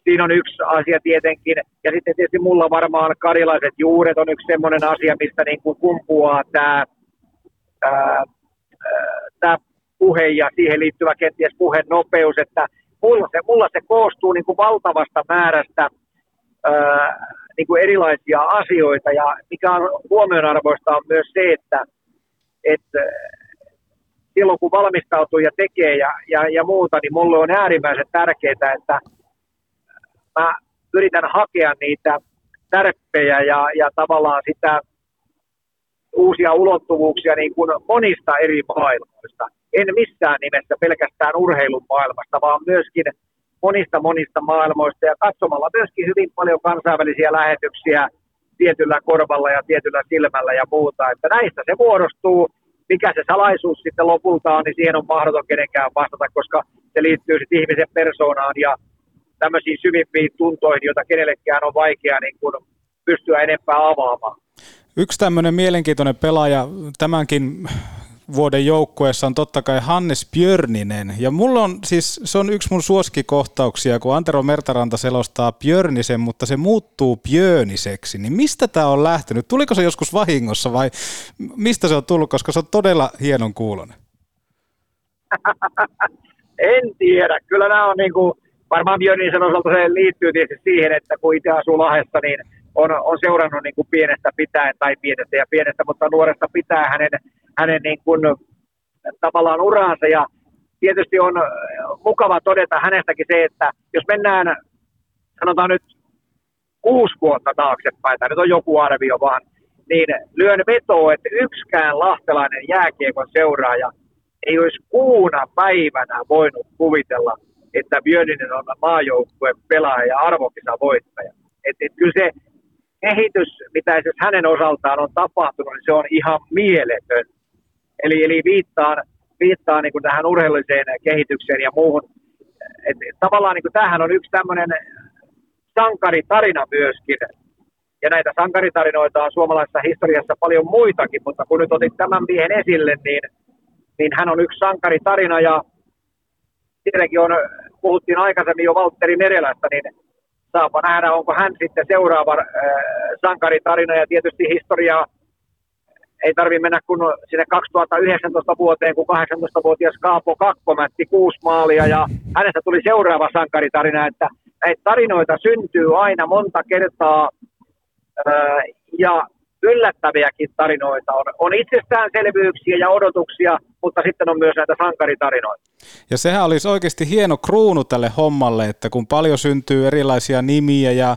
siinä on yksi asia tietenkin. Ja sitten tietysti mulla varmaan karilaiset juuret on yksi semmoinen asia, mistä niin kuin kumpuaa tämä, tämä puhe ja siihen liittyvä kenties puheen nopeus, että mulla se, mulla se koostuu niin kuin valtavasta määrästä ää, niin kuin erilaisia asioita ja mikä on huomionarvoista on myös se, että, että silloin kun valmistautuu ja tekee ja, ja, ja muuta, niin mulle on äärimmäisen tärkeää, että mä yritän hakea niitä tärppejä ja, ja tavallaan sitä uusia ulottuvuuksia niin kuin monista eri maailmoista. En missään nimessä pelkästään urheilun maailmasta, vaan myöskin monista monista maailmoista ja katsomalla myöskin hyvin paljon kansainvälisiä lähetyksiä tietyllä korvalla ja tietyllä silmällä ja muuta. Että näistä se muodostuu. Mikä se salaisuus sitten lopulta on, niin siihen on mahdoton kenenkään vastata, koska se liittyy sitten ihmisen persoonaan ja tämmöisiin syvimpiin tuntoihin, joita kenellekään on vaikea niin kuin pystyä enempää avaamaan. Yksi tämmöinen mielenkiintoinen pelaaja tämänkin vuoden joukkueessa on totta kai Hannes Björninen. Ja mulla on siis, se on yksi mun suosikikohtauksia, kun Antero Mertaranta selostaa Björnisen, mutta se muuttuu Björniseksi. Niin mistä tämä on lähtenyt? Tuliko se joskus vahingossa vai mistä se on tullut, koska se on todella hienon kuulonen? en tiedä. Kyllä nämä on niinku, varmaan Björnisen osalta se liittyy tietysti siihen, että kun itse asuu Lahdessa, niin on, on seurannut niin kuin pienestä pitäen, tai pienestä ja pienestä, mutta nuoresta pitää hänen, hänen niin kuin, tavallaan uraansa. Ja tietysti on mukava todeta hänestäkin se, että jos mennään, sanotaan nyt kuusi vuotta taaksepäin, tai nyt on joku arvio vaan, niin lyön vetoa, että yksikään lahtelainen jääkiekon seuraaja ei olisi kuuna päivänä voinut kuvitella, että Björninen on maajoukkueen pelaaja ja arvokisa voittaja. Et, et kyllä se kehitys, mitä siis hänen osaltaan on tapahtunut, niin se on ihan mieletön. Eli, eli viittaan, viittaan niin kuin tähän urheilulliseen kehitykseen ja muuhun. Et, et, tavallaan niin kuin tämähän on yksi tämmöinen sankaritarina myöskin. Ja näitä sankaritarinoita on suomalaisessa historiassa paljon muitakin, mutta kun nyt otit tämän miehen esille, niin niin hän on yksi sankaritarina ja tietenkin on, puhuttiin aikaisemmin jo Valtteri Merelästä, niin saapa nähdä, onko hän sitten seuraava äh, sankaritarina. Ja tietysti historiaa ei tarvitse mennä kun sinne 2019 vuoteen, kun 18-vuotias Kaapo Kakko mätti kuusi maalia. Ja hänestä tuli seuraava sankaritarina, että näitä tarinoita syntyy aina monta kertaa. Ää, ja yllättäviäkin tarinoita on. On itsestäänselvyyksiä ja odotuksia, mutta sitten on myös näitä sankaritarinoita. Ja sehän olisi oikeasti hieno kruunu tälle hommalle, että kun paljon syntyy erilaisia nimiä ja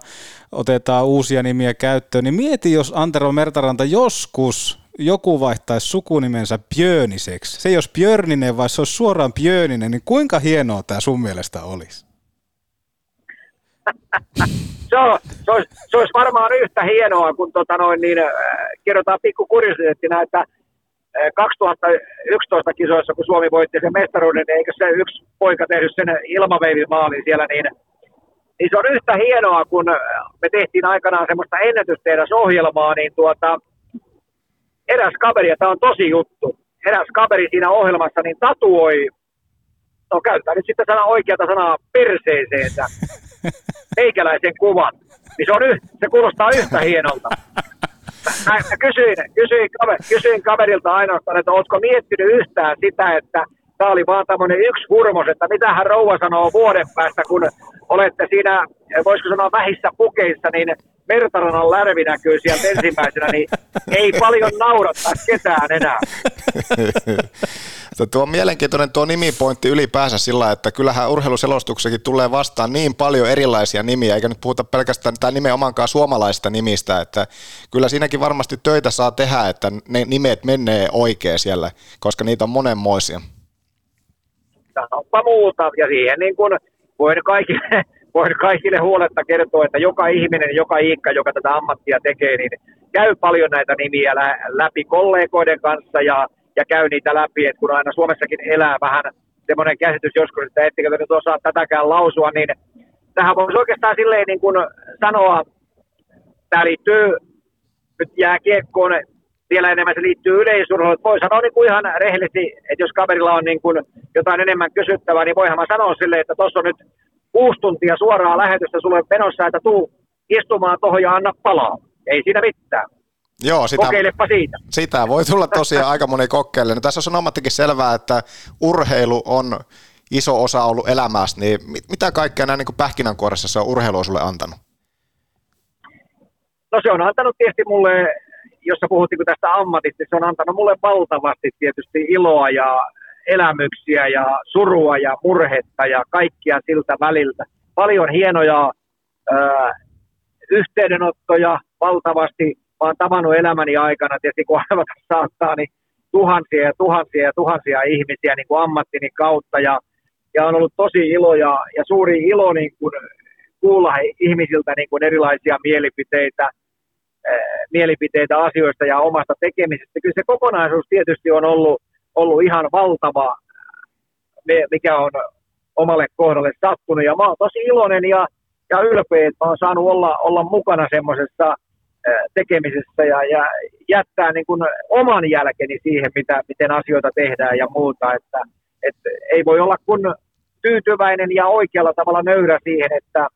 otetaan uusia nimiä käyttöön, niin mieti, jos Antero Mertaranta joskus joku vaihtaisi sukunimensä Björniseksi. Se ei olisi Björninen, vai se olisi suoraan Björninen, niin kuinka hienoa tämä sun mielestä olisi? Se, on, se, olisi, se olisi varmaan yhtä hienoa, kun tota noin, niin, äh, kerrotaan pikku kuriositeettina, että 2011 äh, kisoissa, kun Suomi voitti sen mestaruuden, niin eikö se yksi poika tehnyt sen ilmaveivimaalin siellä, niin, niin se on yhtä hienoa, kun me tehtiin aikanaan semmoista ennätystehdasohjelmaa, niin tuota, eräs kaveri, ja tämä on tosi juttu, eräs kaveri siinä ohjelmassa niin tatuoi, no käyttää nyt sitten sana oikeata sanaa perseeseensä, meikäläisen kuvan. Niin se, on yh, se kuulostaa yhtä hienolta. Mä, mä kysyin, kysyin, kysyin kaverilta ainoastaan, että oletko miettinyt yhtään sitä, että tämä oli vaan tämmöinen yksi hurmos, että mitä hän rouva sanoo vuoden päästä, kun olette siinä, voisiko sanoa vähissä pukeissa, niin Mertarannan lärvi näkyy sieltä ensimmäisenä, niin ei paljon naurattaa ketään enää. tuo on mielenkiintoinen tuo nimipointti ylipäänsä sillä, että kyllähän urheiluselostuksessakin tulee vastaan niin paljon erilaisia nimiä, eikä nyt puhuta pelkästään tämä nimenomaankaan suomalaista nimistä, että kyllä siinäkin varmasti töitä saa tehdä, että ne nimet menee oikein siellä, koska niitä on monenmoisia. Sanoppa muuta, ja siihen niin kuin voin kaikille voin kaikille huoletta kertoa, että joka ihminen, joka iikka, joka tätä ammattia tekee, niin käy paljon näitä nimiä läpi kollegoiden kanssa ja, ja käy niitä läpi, että kun aina Suomessakin elää vähän semmoinen käsitys joskus, että ettekö te nyt osaa tätäkään lausua, niin tähän voisi oikeastaan silleen niin kuin sanoa, tämä liittyy nyt jääkiekkoon, vielä enemmän se liittyy yleisurheiluun. Voi sanoa niin kuin ihan rehellisesti, että jos kaverilla on niin kuin jotain enemmän kysyttävää, niin voihan mä sanoa silleen, että tuossa on nyt kuusi tuntia suoraa lähetystä sulle menossa, että tuu istumaan tuohon ja anna palaa. Ei siinä mitään. Joo, sitä, Kokeilepa siitä. Sitä voi tulla tosiaan aika moni kokeille. No, tässä on ammattikin selvää, että urheilu on iso osa ollut elämästä, niin mitä kaikkea näin niin pähkinänkuoressa se on urheilu sulle antanut? No se on antanut tietysti mulle, jos puhuttiin tästä ammatista, niin se on antanut mulle valtavasti tietysti iloa ja elämyksiä ja surua ja murhetta ja kaikkia siltä väliltä. Paljon hienoja ää, yhteydenottoja valtavasti. Mä oon tavannut elämäni aikana, tietysti kun arvata saattaa, niin tuhansia ja tuhansia ja tuhansia ihmisiä niin kuin ammattini kautta. Ja, ja on ollut tosi ilo ja, ja suuri ilo niin kuin kuulla ihmisiltä niin kuin erilaisia mielipiteitä, mielipiteitä asioista ja omasta tekemisestä. Kyllä se kokonaisuus tietysti on ollut ollut ihan valtava, mikä on omalle kohdalle sattunut. Ja mä oon tosi iloinen ja, ja ylpeä, että mä oon saanut olla, olla mukana semmoisessa tekemisessä ja, ja jättää niin kuin oman jälkeni siihen, mitä, miten asioita tehdään ja muuta. Että, että ei voi olla kuin tyytyväinen ja oikealla tavalla nöyrä siihen, että,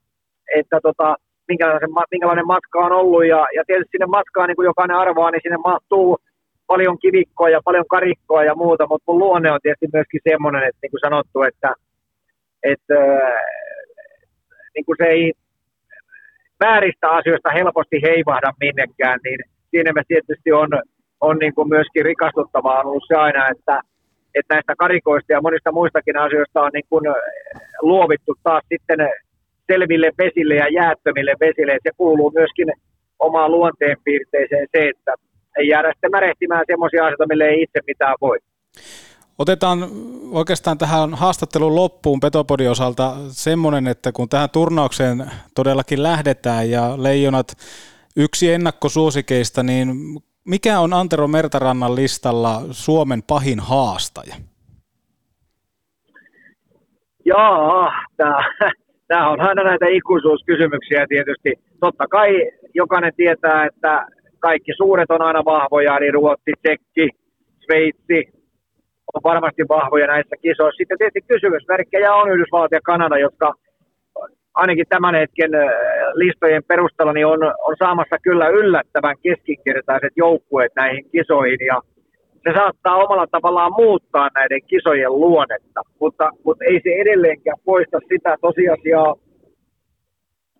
että tota, minkälainen, minkälainen matka on ollut. Ja, ja tietysti sinne matkaan, niin kuin jokainen arvaa, niin sinne mahtuu paljon kivikkoa ja paljon karikkoa ja muuta, mutta mun luonne on tietysti myöskin semmoinen, että niin kuin sanottu, että, että niin kuin se ei vääristä asioista helposti heivahda minnekään, niin siinä me tietysti on, on niin kuin myöskin rikastuttavaa on ollut se aina, että, että näistä karikoista ja monista muistakin asioista on niin kuin luovittu taas sitten selville vesille ja jäättömille vesille. Se kuuluu myöskin omaan luonteenpiirteeseen se, että ei jäädä sitten märehtimään semmoisia asioita, mille ei itse mitään voi. Otetaan oikeastaan tähän haastattelun loppuun Petopodin osalta semmoinen, että kun tähän turnaukseen todellakin lähdetään ja Leijonat yksi ennakkosuosikeista, niin mikä on Antero Mertarannan listalla Suomen pahin haastaja? Jaa, tämä on aina näitä ikuisuuskysymyksiä tietysti. Totta kai jokainen tietää, että kaikki suuret on aina vahvoja, niin Ruotsi, Tsekki, Sveitsi, on varmasti vahvoja näissä kisoissa. Sitten tietysti kysymysmerkkejä on Yhdysvallat ja Kanada, jotka ainakin tämän hetken listojen perusteella niin on, on saamassa kyllä yllättävän keskinkertaiset joukkueet näihin kisoihin ja se saattaa omalla tavallaan muuttaa näiden kisojen luonnetta, mutta, mutta ei se edelleenkään poista sitä tosiasiaa,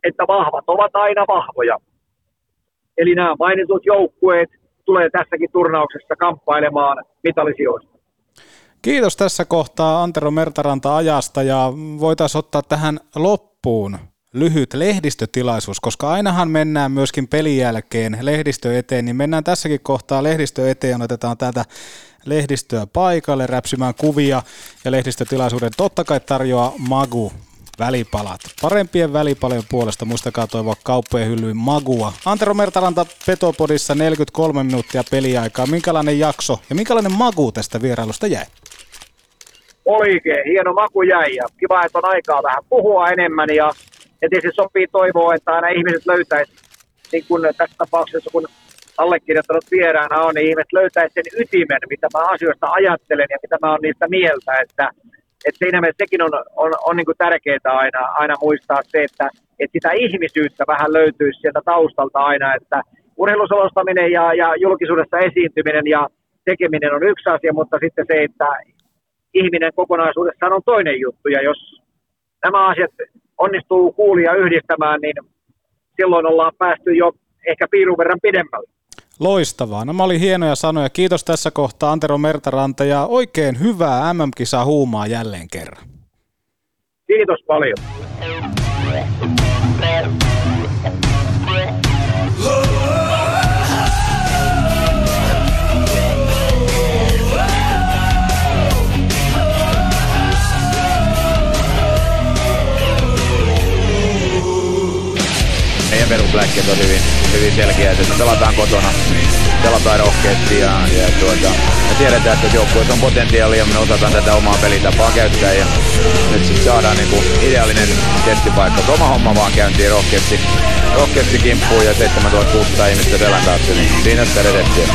että vahvat ovat aina vahvoja. Eli nämä mainitut joukkueet tulee tässäkin turnauksessa kamppailemaan mitalisijoista. Kiitos tässä kohtaa Antero Mertaranta ajasta ja voitaisiin ottaa tähän loppuun lyhyt lehdistötilaisuus, koska ainahan mennään myöskin pelin jälkeen lehdistö eteen, niin mennään tässäkin kohtaa lehdistö eteen, otetaan täältä lehdistöä paikalle räpsimään kuvia ja lehdistötilaisuuden totta kai tarjoaa Magu välipalat. Parempien välipalojen puolesta muistakaa toivoa kauppojen hyllyyn magua. Antero Mertaranta Petopodissa 43 minuuttia peliaikaa. Minkälainen jakso ja minkälainen magu tästä vierailusta jäi? Oikein hieno maku jäi ja kiva, että on aikaa vähän puhua enemmän ja, ja tietysti sopii toivoa, että aina ihmiset löytäisi, niin kuin tässä tapauksessa kun allekirjoittanut vieraana on, niin ihmiset löytäisi sen ytimen, mitä mä asioista ajattelen ja mitä mä oon niistä mieltä, että et siinä mielessä sekin on, on, on niin tärkeää aina, aina muistaa se, että, että sitä ihmisyyttä vähän löytyisi sieltä taustalta aina, että urheiluselostaminen ja, ja julkisuudessa esiintyminen ja tekeminen on yksi asia, mutta sitten se, että ihminen kokonaisuudessaan on toinen juttu, ja jos nämä asiat onnistuu kuulia yhdistämään, niin silloin ollaan päästy jo ehkä piirun verran pidemmälle. Loistavaa. Nämä oli hienoja sanoja. Kiitos tässä kohtaa Antero Mertaranta ja oikein hyvää MM-kisaa huumaa jälleen kerran. Kiitos paljon. meidän perusläkkeet on hyvin, hyvin selkeä, että me pelataan kotona, pelataan rohkeasti ja, ja tuota, me tiedetään, että joukkueessa on potentiaalia ja me osataan tätä omaa pelitapaa käyttää ja nyt sitten saadaan niinku ideaalinen testipaikka. Oma homma vaan käyntiin rohkeasti, rohkeasti kimppuun ja 7600 ihmistä selän taakse, niin siinä sitä reseptiä.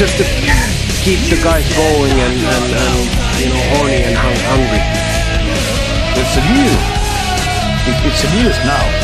Just to keep the guys going and, and, and you know, horny and hungry. It's a news. It, it's a news now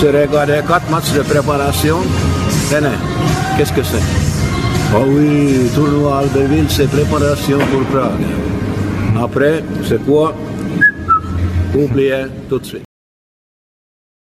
Se regarde quatre matchs de préparation. René, qu'est-ce que c'est? Oh oui, tournoi Albertville, c'est préparation pour Prague. Après, c'est quoi? Oubliez tout de suite.